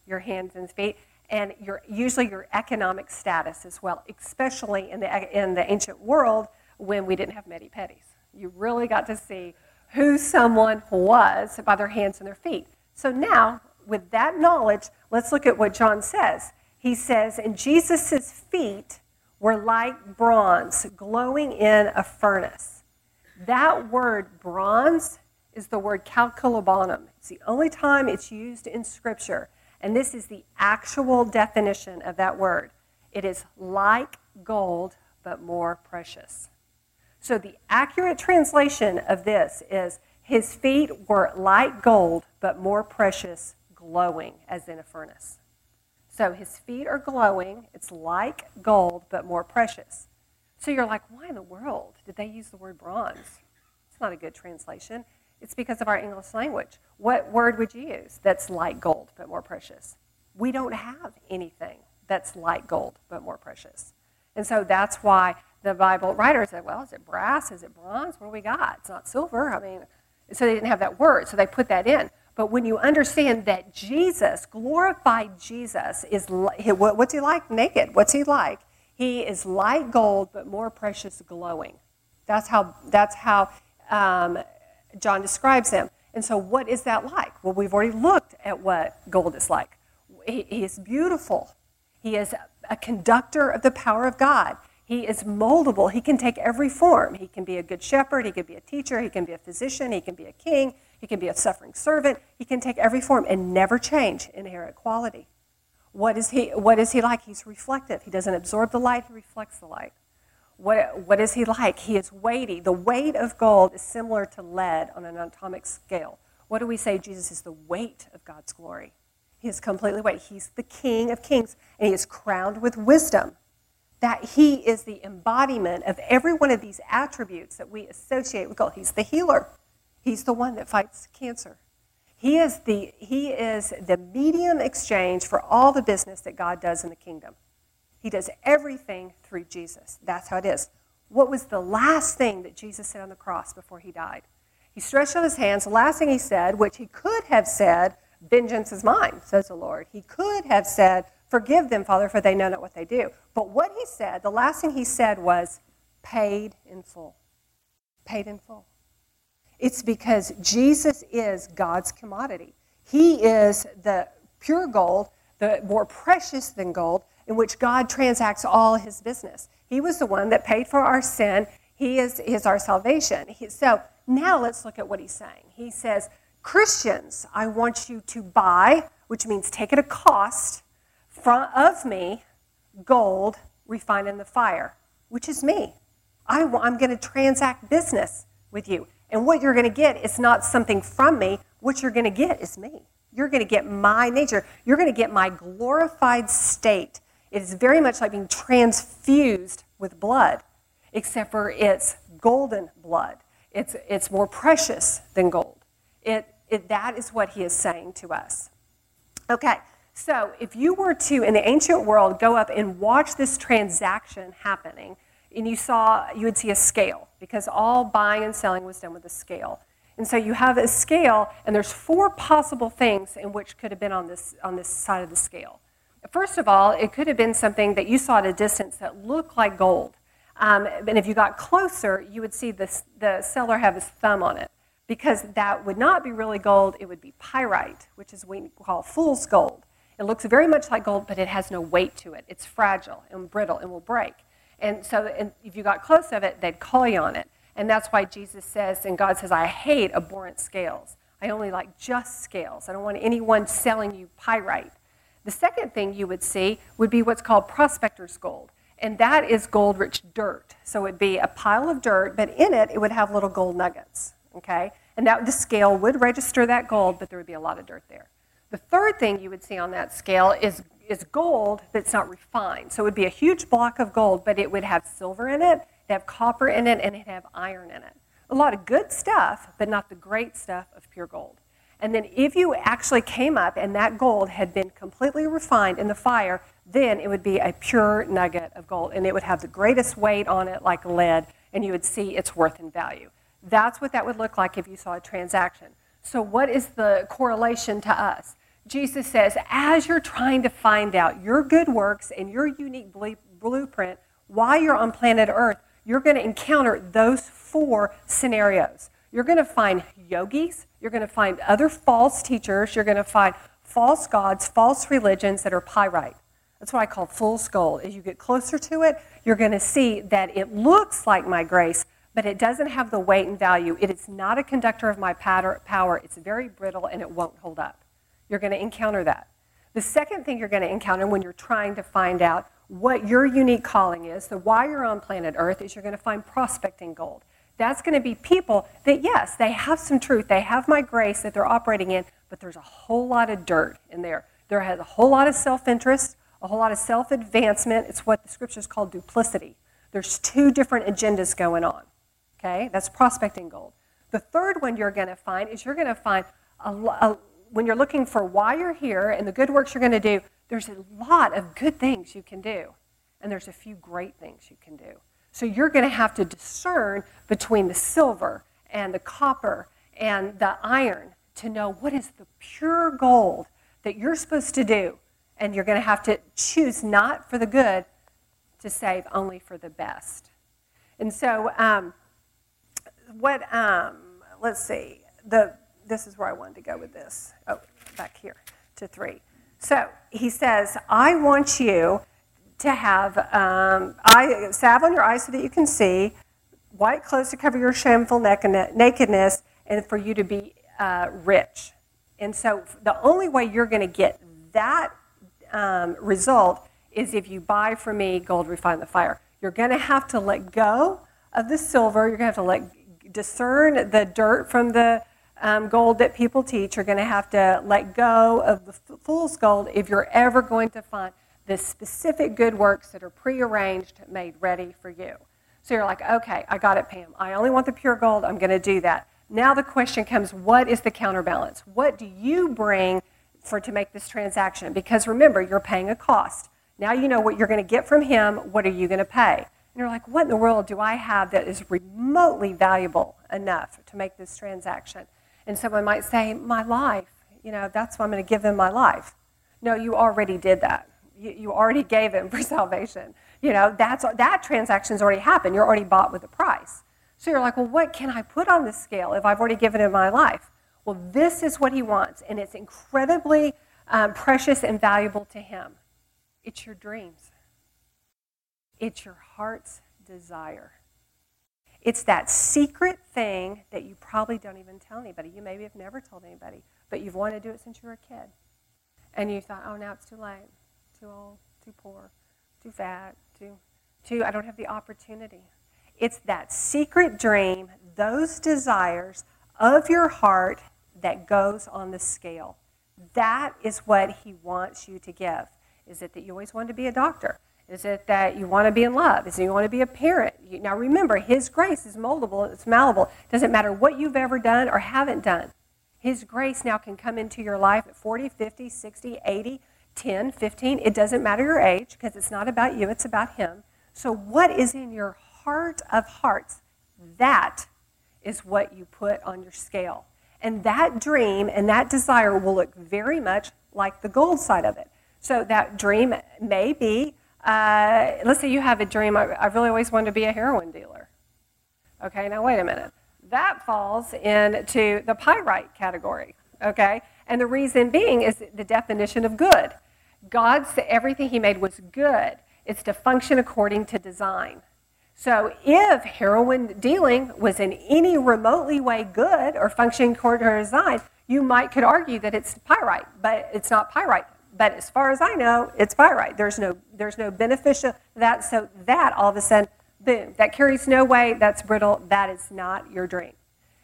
your hands and feet. And your, usually your economic status as well, especially in the, in the ancient world when we didn't have medi-pedis. You really got to see who someone was by their hands and their feet. So now, with that knowledge, let's look at what John says. He says, And Jesus' feet were like bronze glowing in a furnace. That word bronze is the word chalkolibanon. It's the only time it's used in Scripture. And this is the actual definition of that word. It is like gold, but more precious. So the accurate translation of this is his feet were like gold, but more precious, glowing, as in a furnace. So his feet are glowing. It's like gold, but more precious. So you're like, why in the world did they use the word bronze? It's not a good translation. It's because of our English language. What word would you use that's like gold, but more precious? We don't have anything that's like gold, but more precious. And so that's why the Bible writer said, well, is it brass? Is it bronze? What do we got? It's not silver. I mean, so they didn't have that word, so they put that in. But when you understand that Jesus, glorified Jesus, is what's he like naked? What's he like? He is like gold, but more precious, glowing. That's how. That's how um, John describes him. And so, what is that like? Well, we've already looked at what gold is like. He, he is beautiful. He is a conductor of the power of God. He is moldable. He can take every form. He can be a good shepherd. He can be a teacher. He can be a physician. He can be a king. He can be a suffering servant. He can take every form and never change inherent quality. What is he, what is he like? He's reflective. He doesn't absorb the light, he reflects the light. What, what is he like? He is weighty. The weight of gold is similar to lead on an atomic scale. What do we say? Jesus is the weight of God's glory. He is completely weighty. He's the King of kings, and he is crowned with wisdom that he is the embodiment of every one of these attributes that we associate with God. He's the healer. He's the one that fights cancer. He is the, he is the medium exchange for all the business that God does in the kingdom. He does everything through Jesus. That's how it is. What was the last thing that Jesus said on the cross before he died? He stretched out his hands. The last thing he said, which he could have said, Vengeance is mine, says the Lord. He could have said, Forgive them, Father, for they know not what they do. But what he said, the last thing he said was, paid in full. Paid in full. It's because Jesus is God's commodity. He is the pure gold, the more precious than gold, in which God transacts all his business. He was the one that paid for our sin. He is, is our salvation. He, so now let's look at what he's saying. He says, Christians, I want you to buy, which means take at a cost, front of me gold refined in the fire, which is me. I, I'm going to transact business with you. And what you're going to get is not something from me. What you're going to get is me. You're going to get my nature. You're going to get my glorified state. It is very much like being transfused with blood, except for it's golden blood. It's, it's more precious than gold. It, it, that is what he is saying to us. Okay, so, if you were to, in the ancient world, go up and watch this transaction happening, and you saw, you would see a scale, because all buying and selling was done with a scale. And so you have a scale, and there's four possible things in which could have been on this, on this side of the scale. First of all, it could have been something that you saw at a distance that looked like gold. Um, and if you got closer, you would see the seller have his thumb on it. Because that would not be really gold, it would be pyrite, which is what we call fool's gold. It looks very much like gold, but it has no weight to it. It's fragile and brittle and will break. And so and if you got close of it, they'd call you on it. And that's why Jesus says, and God says, I hate abhorrent scales. I only like just scales. I don't want anyone selling you pyrite. The second thing you would see would be what's called prospector's gold. And that is gold rich dirt. So it'd be a pile of dirt, but in it, it would have little gold nuggets. Okay? And that the scale would register that gold, but there would be a lot of dirt there. The third thing you would see on that scale is, is gold that's not refined. So it would be a huge block of gold, but it would have silver in it, it'd have copper in it, and it'd have iron in it. A lot of good stuff, but not the great stuff of pure gold. And then if you actually came up and that gold had been completely refined in the fire, then it would be a pure nugget of gold. And it would have the greatest weight on it, like lead, and you would see its worth and value. That's what that would look like if you saw a transaction. So, what is the correlation to us? Jesus says, as you're trying to find out your good works and your unique blueprint while you're on planet Earth, you're going to encounter those four scenarios. You're going to find yogis, you're going to find other false teachers, you're going to find false gods, false religions that are pyrite. That's what I call fool's gold. As you get closer to it, you're going to see that it looks like my grace, but it doesn't have the weight and value. It is not a conductor of my power. It's very brittle and it won't hold up. You're going to encounter that. The second thing you're going to encounter when you're trying to find out what your unique calling is, the why you're on planet Earth, is you're going to find prospecting gold. That's going to be people that, yes, they have some truth, they have my grace that they're operating in, but there's a whole lot of dirt in there. There has a whole lot of self interest, a whole lot of self advancement. It's what the scriptures call duplicity. There's two different agendas going on. Okay? That's prospecting gold. The third one you're going to find is you're going to find a, a, when you're looking for why you're here and the good works you're going to do, there's a lot of good things you can do. And there's a few great things you can do. So you're going to have to discern between the silver and the copper and the iron to know what is the pure gold that you're supposed to do. And you're going to have to choose not for the good to save only for the best. And so, um, what, um, let's see, the this is where I wanted to go with this. Oh, back here to three. So he says, I want you to have um, eye, salve on your eyes so that you can see, white clothes to cover your shameful nakedness, and for you to be uh, rich. And so the only way you're going to get that um, result is if you buy from me gold refined the fire. You're going to have to let go of the silver. You're going to have to let discern the dirt from the um, gold that people teach. You're going to have to let go of the fool's gold if you're ever going to find the specific good works that are prearranged, made ready for you. So you're like, okay, I got it, Pam. I only want the pure gold. I'm going to do that. Now the question comes, what is the counterbalance? What do you bring for to make this transaction? Because remember, you're paying a cost. Now you know what you're going to get from him. What are you going to pay? You're like, what in the world do I have that is remotely valuable enough to make this transaction? And someone might say, my life. You know, that's why I'm going to give them my life. No, you already did that. You, you already gave him [laughs] for salvation. You know, that's, that transaction's already happened. You're already bought with a price. So you're like, well, what can I put on the scale if I've already given him my life? Well, this is what he wants, and it's incredibly um, precious and valuable to him. It's your dreams, it's your heart's desire. It's that secret thing that you probably don't even tell anybody. You maybe have never told anybody, but you've wanted to do it since you were a kid. And you thought, oh, now it's too late, too old, too poor, too fat, too, too, I don't have the opportunity. It's that secret dream, those desires of your heart that goes on the scale. That is what he wants you to give. Is it that you always wanted to be a doctor? Is it that you want to be in love? Is it you want to be a parent? You, now remember, His grace is moldable, it's malleable. It doesn't matter what you've ever done or haven't done. His grace now can come into your life at 40, 50, 60, 80, 10, 15. It doesn't matter your age because it's not about you, it's about Him. So, what is in your heart of hearts? That is what you put on your scale. And that dream and that desire will look very much like the gold side of it. So, that dream may be uh, let's say you have a dream, I, I really always wanted to be a heroin dealer. Okay, now wait a minute. That falls into the pyrite category, okay? And the reason being is the definition of good. God's everything He made was good. It's to function according to design. So if heroin dealing was in any remotely way good or functioning according to design, you might could argue that it's pyrite, but it's not pyrite. But as far as I know, it's pyrite. There's no, there's no beneficial that. So that all of a sudden, boom, that carries no weight. That's brittle. That is not your dream.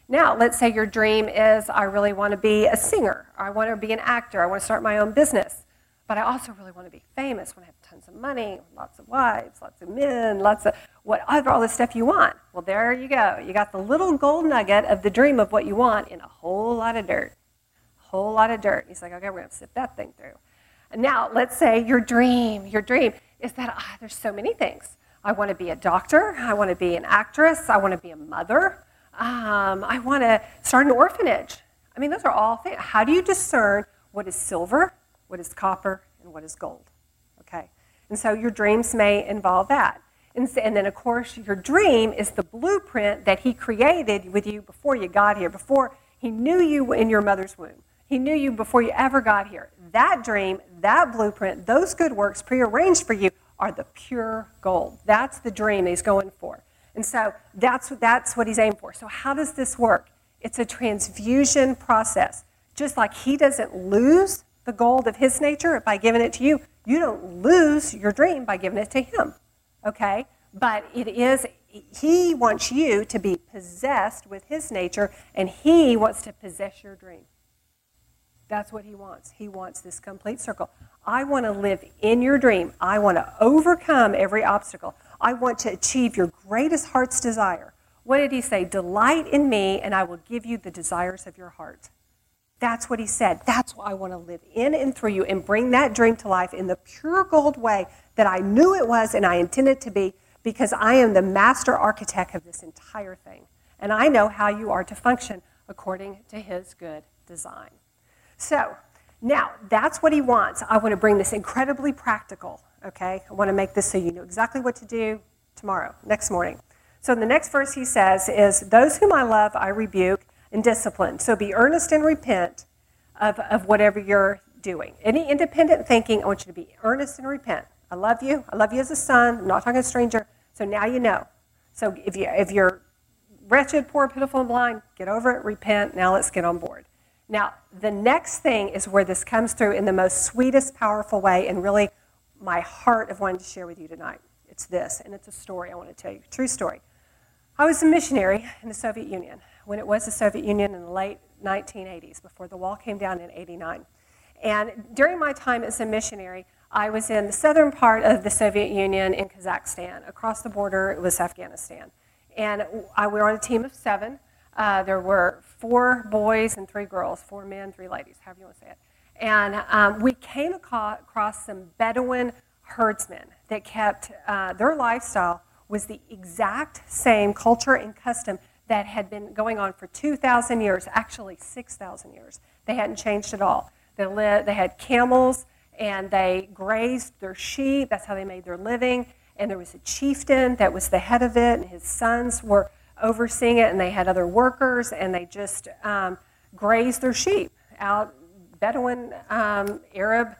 Now, let's say your dream is I really want to be a singer. I want to be an actor. I want to start my own business. But I also really want to be famous. I want to have tons of money, lots of wives, lots of men, lots of whatever, all the stuff you want. Well, there you go. You got the little gold nugget of the dream of what you want in a whole lot of dirt. A whole lot of dirt. He's like, okay, we're going to sift that thing through. Now, let's say your dream, your dream is that ah, there's so many things. I want to be a doctor. I want to be an actress. I want to be a mother. Um, I want to start an orphanage. I mean, those are all things. How do you discern what is silver, what is copper, and what is gold? Okay. And so your dreams may involve that. And, and then, of course, your dream is the blueprint that He created with you before you got here, before He knew you in your mother's womb. He knew you before you ever got here. That dream, that blueprint, those good works prearranged for you are the pure gold. That's the dream he's going for. And so that's, that's what he's aiming for. So, how does this work? It's a transfusion process. Just like he doesn't lose the gold of his nature by giving it to you, you don't lose your dream by giving it to him. Okay? But it is, he wants you to be possessed with his nature, and he wants to possess your dream. That's what he wants. He wants this complete circle. I want to live in your dream. I want to overcome every obstacle. I want to achieve your greatest heart's desire. What did he say? Delight in me, and I will give you the desires of your heart. That's what he said. That's why I want to live in and through you and bring that dream to life in the pure gold way that I knew it was and I intended to be because I am the master architect of this entire thing. And I know how you are to function according to his good design. So now that's what he wants. I want to bring this incredibly practical, okay? I want to make this so you know exactly what to do tomorrow, next morning. So in the next verse he says is, Those whom I love, I rebuke and discipline. So be earnest and repent of, of whatever you're doing. Any independent thinking, I want you to be earnest and repent. I love you. I love you as a son. I'm not talking to a stranger. So now you know. So if, you, if you're wretched, poor, pitiful, and blind, get over it, repent. Now let's get on board. Now, the next thing is where this comes through in the most sweetest, powerful way, and really my heart of wanting to share with you tonight. It's this, and it's a story I want to tell you. True story. I was a missionary in the Soviet Union when it was the Soviet Union in the late 1980s, before the wall came down in 89. And during my time as a missionary, I was in the southern part of the Soviet Union in Kazakhstan. Across the border, it was Afghanistan. And I, we were on a team of seven. Uh, there were four boys and three girls, four men, three ladies, however you want to say it. And um, we came across some Bedouin herdsmen that kept uh, their lifestyle was the exact same culture and custom that had been going on for 2,000 years, actually 6,000 years. They hadn't changed at all. They, lived, they had camels and they grazed their sheep. That's how they made their living. And there was a chieftain that was the head of it, and his sons were overseeing it, and they had other workers, and they just um, grazed their sheep out. Bedouin um, Arab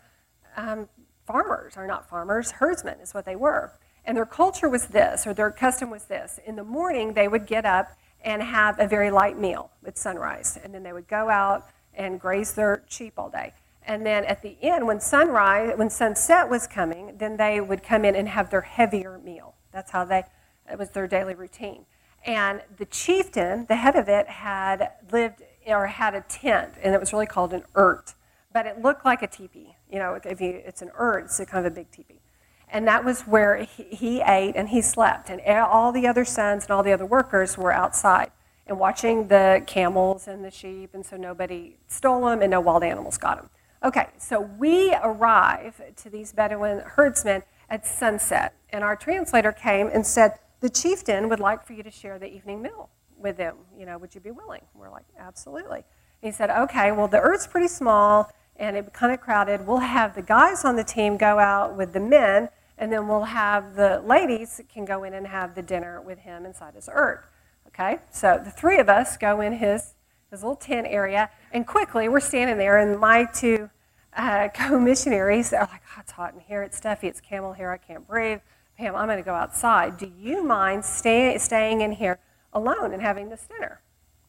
um, farmers, or not farmers, herdsmen is what they were. And their culture was this, or their custom was this. In the morning, they would get up and have a very light meal at sunrise, and then they would go out and graze their sheep all day. And then at the end, when sunrise, when sunset was coming, then they would come in and have their heavier meal. That's how they, it was their daily routine. And the chieftain, the head of it, had lived or had a tent, and it was really called an yurt. But it looked like a teepee. You know, if you, it's an yurt, it's kind of a big teepee. And that was where he, he ate and he slept. And all the other sons and all the other workers were outside and watching the camels and the sheep, and so nobody stole them and no wild animals got them. Okay, so we arrive to these Bedouin herdsmen at sunset, and our translator came and said, The chieftain would like for you to share the evening meal with them. You know, would you be willing? We're like, Absolutely. he said, Okay, well, the yurt's pretty small and it's kind of crowded. We'll have the guys on the team go out with the men, and then we'll have the ladies can go in and have the dinner with him inside his yurt. Okay, so the three of us go in his, his little tent area, and quickly we're standing there, and my two uh, co-missionaries are like, oh, it's hot in here, it's stuffy, it's camel hair, I can't breathe. Pam, I'm going to go outside. Do you mind stay, staying in here alone and having this dinner?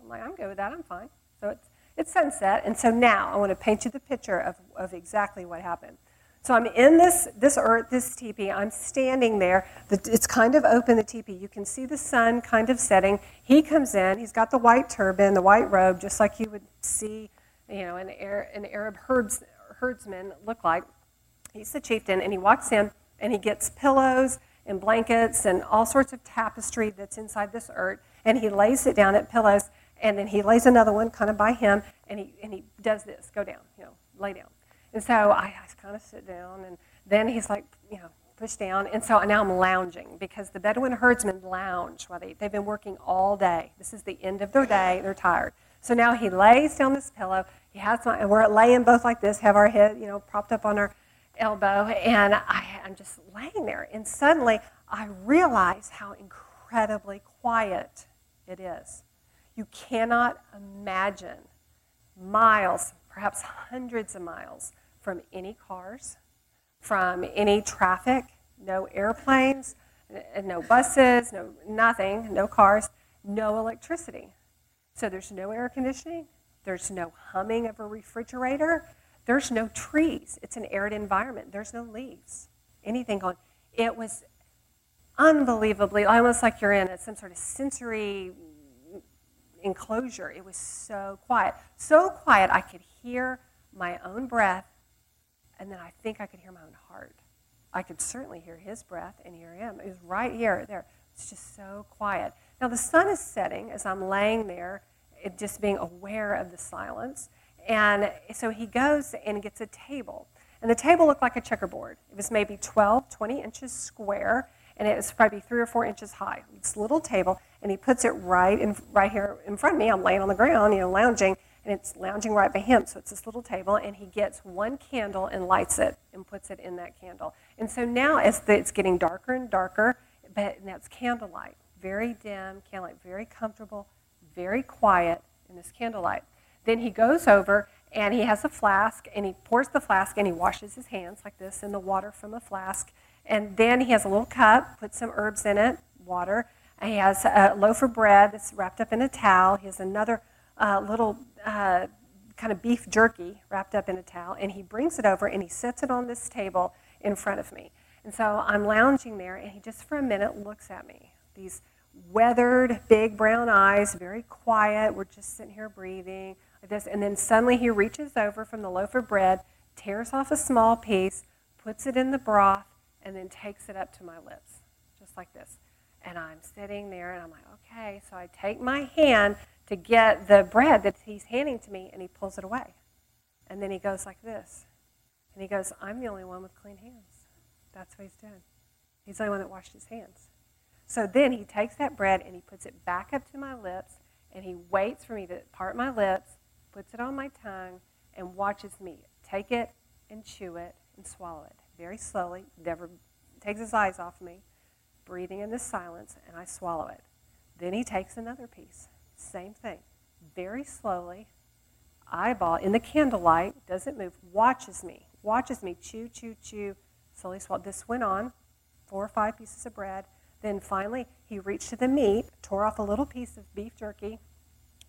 I'm like, I'm good with that, I'm fine. So it's, it's sunset, and so now I want to paint you the picture of, of exactly what happened. So I'm in this, this earth, this teepee. I'm standing there. It's kind of open, the teepee. You can see the sun kind of setting. He comes in. He's got the white turban, the white robe, just like you would see, you know, an, an Arab herds, herdsman look like. He's the chieftain, and he walks in, and he gets pillows and blankets and all sorts of tapestry that's inside this yurt, and he lays it down at pillows, and then he lays another one kind of by him, and he, and he does this, go down, you know, lay down. And so I, I kind of sit down, and then he's like, you know, push down. And so now I'm lounging because the Bedouin herdsmen lounge while they, they've been working all day. This is the end of their day. They're tired. So now he lays down this pillow. He has my, and we're laying both like this, have our head, you know, propped up on our elbow. And I, I'm just laying there. And suddenly I realize how incredibly quiet it is. You cannot imagine miles, perhaps hundreds of miles from any cars, from any traffic, no airplanes, no buses, no nothing, no cars, no electricity. So there's no air conditioning, there's no humming of a refrigerator, there's no trees. It's an arid environment. There's no leaves, anything on. It was unbelievably almost like you're in some sort of sensory enclosure. It was so quiet. So quiet I could hear my own breath and then I think I could hear my own heart. I could certainly hear his breath, and here I am. It was right here, there. It's just so quiet. Now, the sun is setting as I'm laying there, just being aware of the silence. And so he goes and gets a table. And the table looked like a checkerboard. It was maybe 12, 20 inches square, and it was probably three or four inches high. This little table, and he puts it right in, right here in front of me. I'm laying on the ground, you know, lounging, and it's lounging right by him. So it's this little table, and he gets one candle and lights it and puts it in that candle. And so now as the, it's getting darker and darker, but that's candlelight, very dim candlelight, very comfortable, very quiet in this candlelight. Then he goes over and he has a flask and he pours the flask and he washes his hands like this in the water from the flask And then he has a little cup, put some herbs in it, water. And he has a loaf of bread that's wrapped up in a towel. He has another uh, little uh, kind of beef jerky wrapped up in a towel. And he brings it over and he sets it on this table in front of me. And so I'm lounging there, and he just for a minute looks at me. These weathered, big brown eyes, very quiet. We're just sitting here breathing this. And then suddenly he reaches over from the loaf of bread, tears off a small piece, puts it in the broth, and then takes it up to my lips, just like this. And I'm sitting there and I'm like, okay. So I take my hand to get the bread that he's handing to me, and he pulls it away. And then he goes like this. And he goes, I'm the only one with clean hands. That's what he's doing. He's the only one that washed his hands. So then he takes that bread and he puts it back up to my lips, and he waits for me to part my lips, puts it on my tongue, and watches me take it and chew it and swallow it very slowly, never takes his eyes off me, breathing in the silence, and I swallow it. Then he takes another piece. Same thing. Very slowly, eyeball in the candlelight, doesn't move, watches me, watches me chew, chew, chew, slowly swallow. This went on, four or five pieces of bread. Then finally, he reached to the meat, tore off a little piece of beef jerky,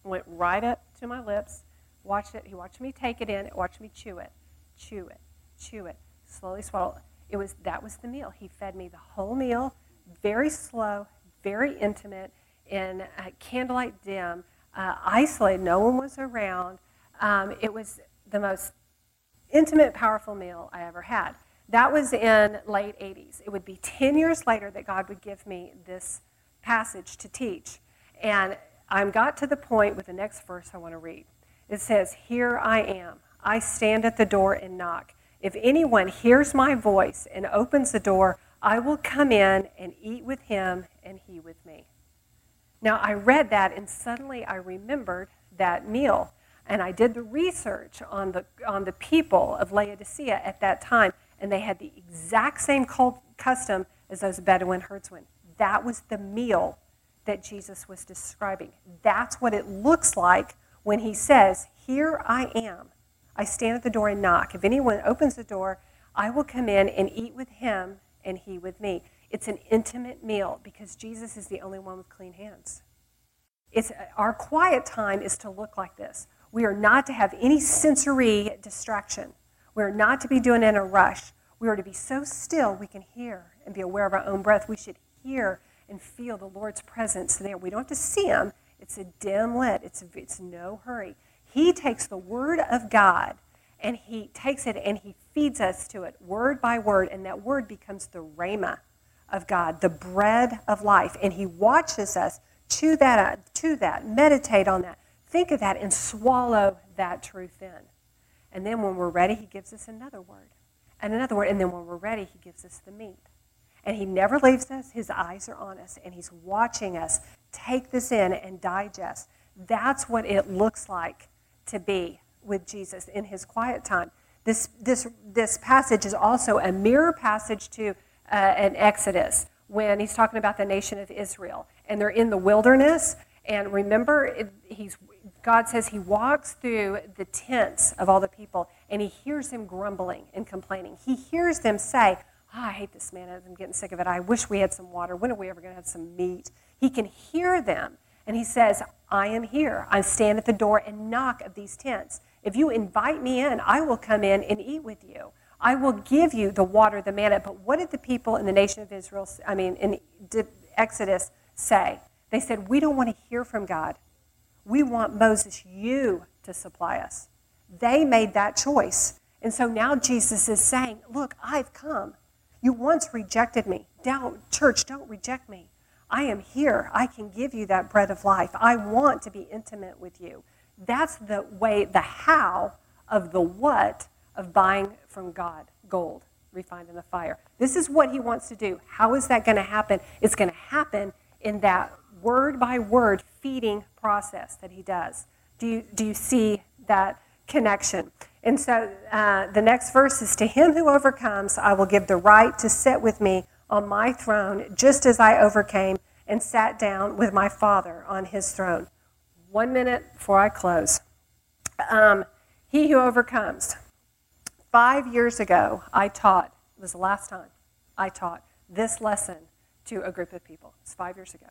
went right up to my lips, watched it. He watched me take it in, watched me chew it, chew it, chew it, slowly swallow. It was that was the meal. He fed me the whole meal, very slow, very intimate, in candlelight dim, uh, isolated. No one was around. Um, it was the most intimate, powerful meal I ever had. That was in late 80s. It would be 10 years later that God would give me this passage to teach. And I got to the point with the next verse I want to read. It says, Here I am. I stand at the door and knock. If anyone hears my voice and opens the door, I will come in and eat with him and he with me. Now, I read that and suddenly I remembered that meal. And I did the research on the, on the people of Laodicea at that time, and they had the exact same cult, custom as those Bedouin herdsmen. That was the meal that Jesus was describing. That's what it looks like when he says, Here I am. I stand at the door and knock. If anyone opens the door, I will come in and eat with him and he with me. It's an intimate meal because Jesus is the only one with clean hands. It's, our quiet time is to look like this. We are not to have any sensory distraction. We are not to be doing it in a rush. We are to be so still we can hear and be aware of our own breath. We should hear and feel the Lord's presence there. We don't have to see him. It's a dim lit. It's, it's no hurry. He takes the Word of God and He takes it and He feeds us to it word by word, and that word becomes the rhema of God, the bread of life. And He watches us chew that, uh, to that, meditate on that, think of that, and swallow that truth in. And then when we're ready, He gives us another word and another word. And then when we're ready, He gives us the meat. And He never leaves us. His eyes are on us, and He's watching us take this in and digest. That's what it looks like to be with Jesus in his quiet time. This, this, this passage is also a mirror passage to uh, an Exodus when he's talking about the nation of Israel. And they're in the wilderness. And remember, he's, God says he walks through the tents of all the people and he hears them grumbling and complaining. He hears them say, oh, I hate this man. I'm getting sick of it. I wish we had some water. When are we ever going to have some meat? He can hear them. And he says, I am here. I stand at the door and knock of these tents. If you invite me in, I will come in and eat with you. I will give you the water, the manna. But what did the people in the nation of Israel, I mean, in Exodus say? They said, We don't want to hear from God. We want Moses, you, to supply us. They made that choice. And so now Jesus is saying, Look, I've come. You once rejected me. Don't, church, don't reject me. I am here. I can give you that bread of life. I want to be intimate with you. That's the way, the how of the what of buying from God gold refined in the fire. This is what he wants to do. How is that going to happen? It's going to happen in that word by word feeding process that he does. Do you, do you see that connection? And so uh, the next verse is To him who overcomes, I will give the right to sit with me on my throne, just as I overcame and sat down with my Father on his throne. One minute before I close. Um, he who overcomes. Five years ago, I taught, it was the last time, I taught this lesson to a group of people. It's five years ago.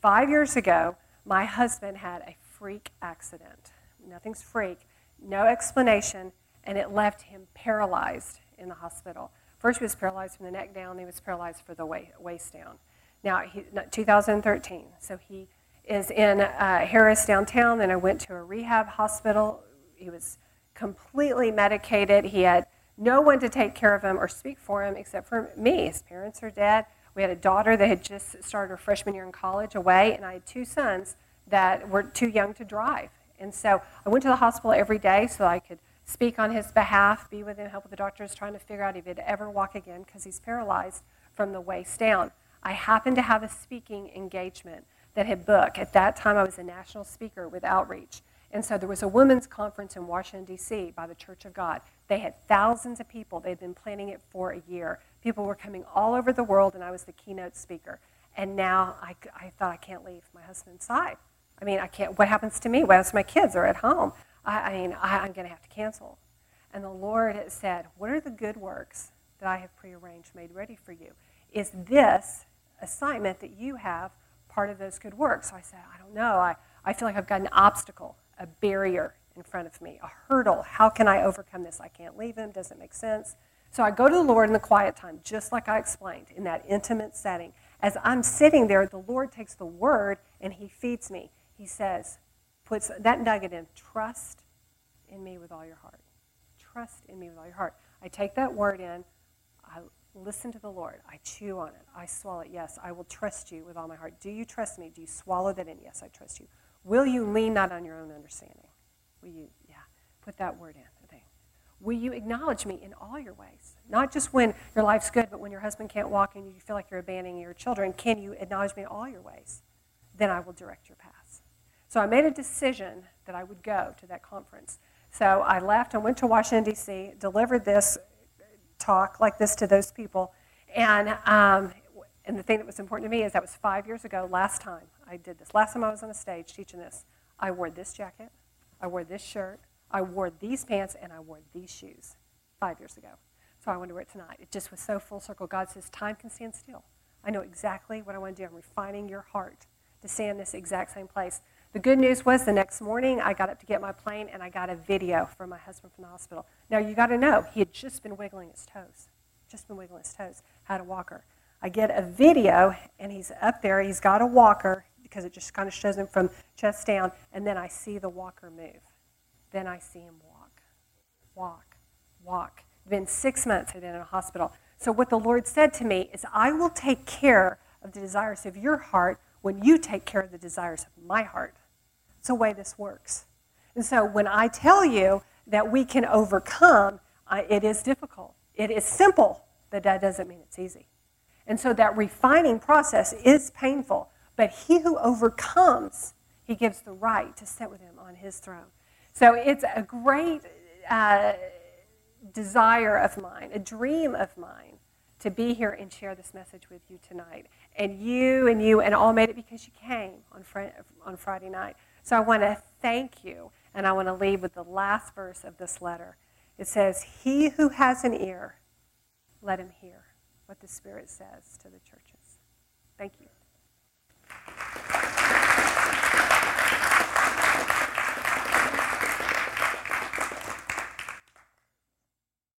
Five years ago, my husband had a freak accident. Nothing's freak, no explanation, and it left him paralyzed in the hospital. First, he was paralyzed from the neck down, then he was paralyzed for the waist down. Now, he, 2013, so he is in uh, Harris downtown. Then I went to a rehab hospital. He was completely medicated. He had no one to take care of him or speak for him except for me. His parents are dead. We had a daughter that had just started her freshman year in college away, and I had two sons that were too young to drive. And so I went to the hospital every day so I could speak on his behalf, be with him, help with the doctors, trying to figure out if he'd ever walk again because he's paralyzed from the waist down. I happened to have a speaking engagement that had booked. At that time, I was a national speaker with Outreach. And so there was a women's conference in Washington, D.C. by the Church of God. They had thousands of people. They'd been planning it for a year. People were coming all over the world, and I was the keynote speaker. And now I, I thought I can't leave my husband's side. I mean, I can't. What happens to me? What happens to my kids? are at home? I, I mean, I, I'm going to have to cancel. And the Lord said, What are the good works that I have prearranged, made ready for you? Is this assignment that you have part of those good works? So I said, I don't know. I, I feel like I've got an obstacle, a barrier in front of me, a hurdle. How can I overcome this? I can't leave him. Doesn't make sense. So I go to the Lord in the quiet time, just like I explained, in that intimate setting. As I'm sitting there, the Lord takes the word and he feeds me. He says, puts that nugget in, trust in me with all your heart. Trust in me with all your heart. I take that word in, I listen to the Lord, I chew on it, I swallow it. Yes, I will trust you with all my heart. Do you trust me? Do you swallow that in? Yes, I trust you. Will you lean not on your own understanding? Will you, yeah, put that word in. Will you acknowledge me in all your ways? Not just when your life's good, but when your husband can't walk and you feel like you're abandoning your children. Can you acknowledge me in all your ways? Then I will direct your paths. So I made a decision that I would go to that conference. So I left and went to Washington, D.C., delivered this talk like this to those people. And, um, and the thing that was important to me is that was five years ago, last time I did this. Last time I was on a stage teaching this, I wore this jacket, I wore this shirt, I wore these pants and I wore these shoes five years ago. So I want to wear it tonight. It just was so full circle. God says, time can stand still. I know exactly what I want to do. I'm refining your heart to stay in this exact same place. The good news was the next morning I got up to get my plane and I got a video from my husband from the hospital. Now you got to know, he had just been wiggling his toes, just been wiggling his toes, had a walker. I get a video and he's up there, he's got a walker because it just kind of shows him from chest down, and then I see the walker move. Then I see him walk, walk, walk. Been six months I've been in a hospital. So what the Lord said to me is, I will take care of the desires of your heart when you take care of the desires of my heart. It's the way this works. And so when I tell you that we can overcome, it is difficult. It is simple, but that doesn't mean it's easy. And so that refining process is painful, but he who overcomes, he gives the right to sit with him on his throne. So it's a great uh, desire of mine, a dream of mine, to be here and share this message with you tonight. And you and you and all made it because you came on, fr- on Friday night. So I want to thank you, and I want to leave with the last verse of this letter. It says, He who has an ear, let him hear what the Spirit says to the churches. Thank you.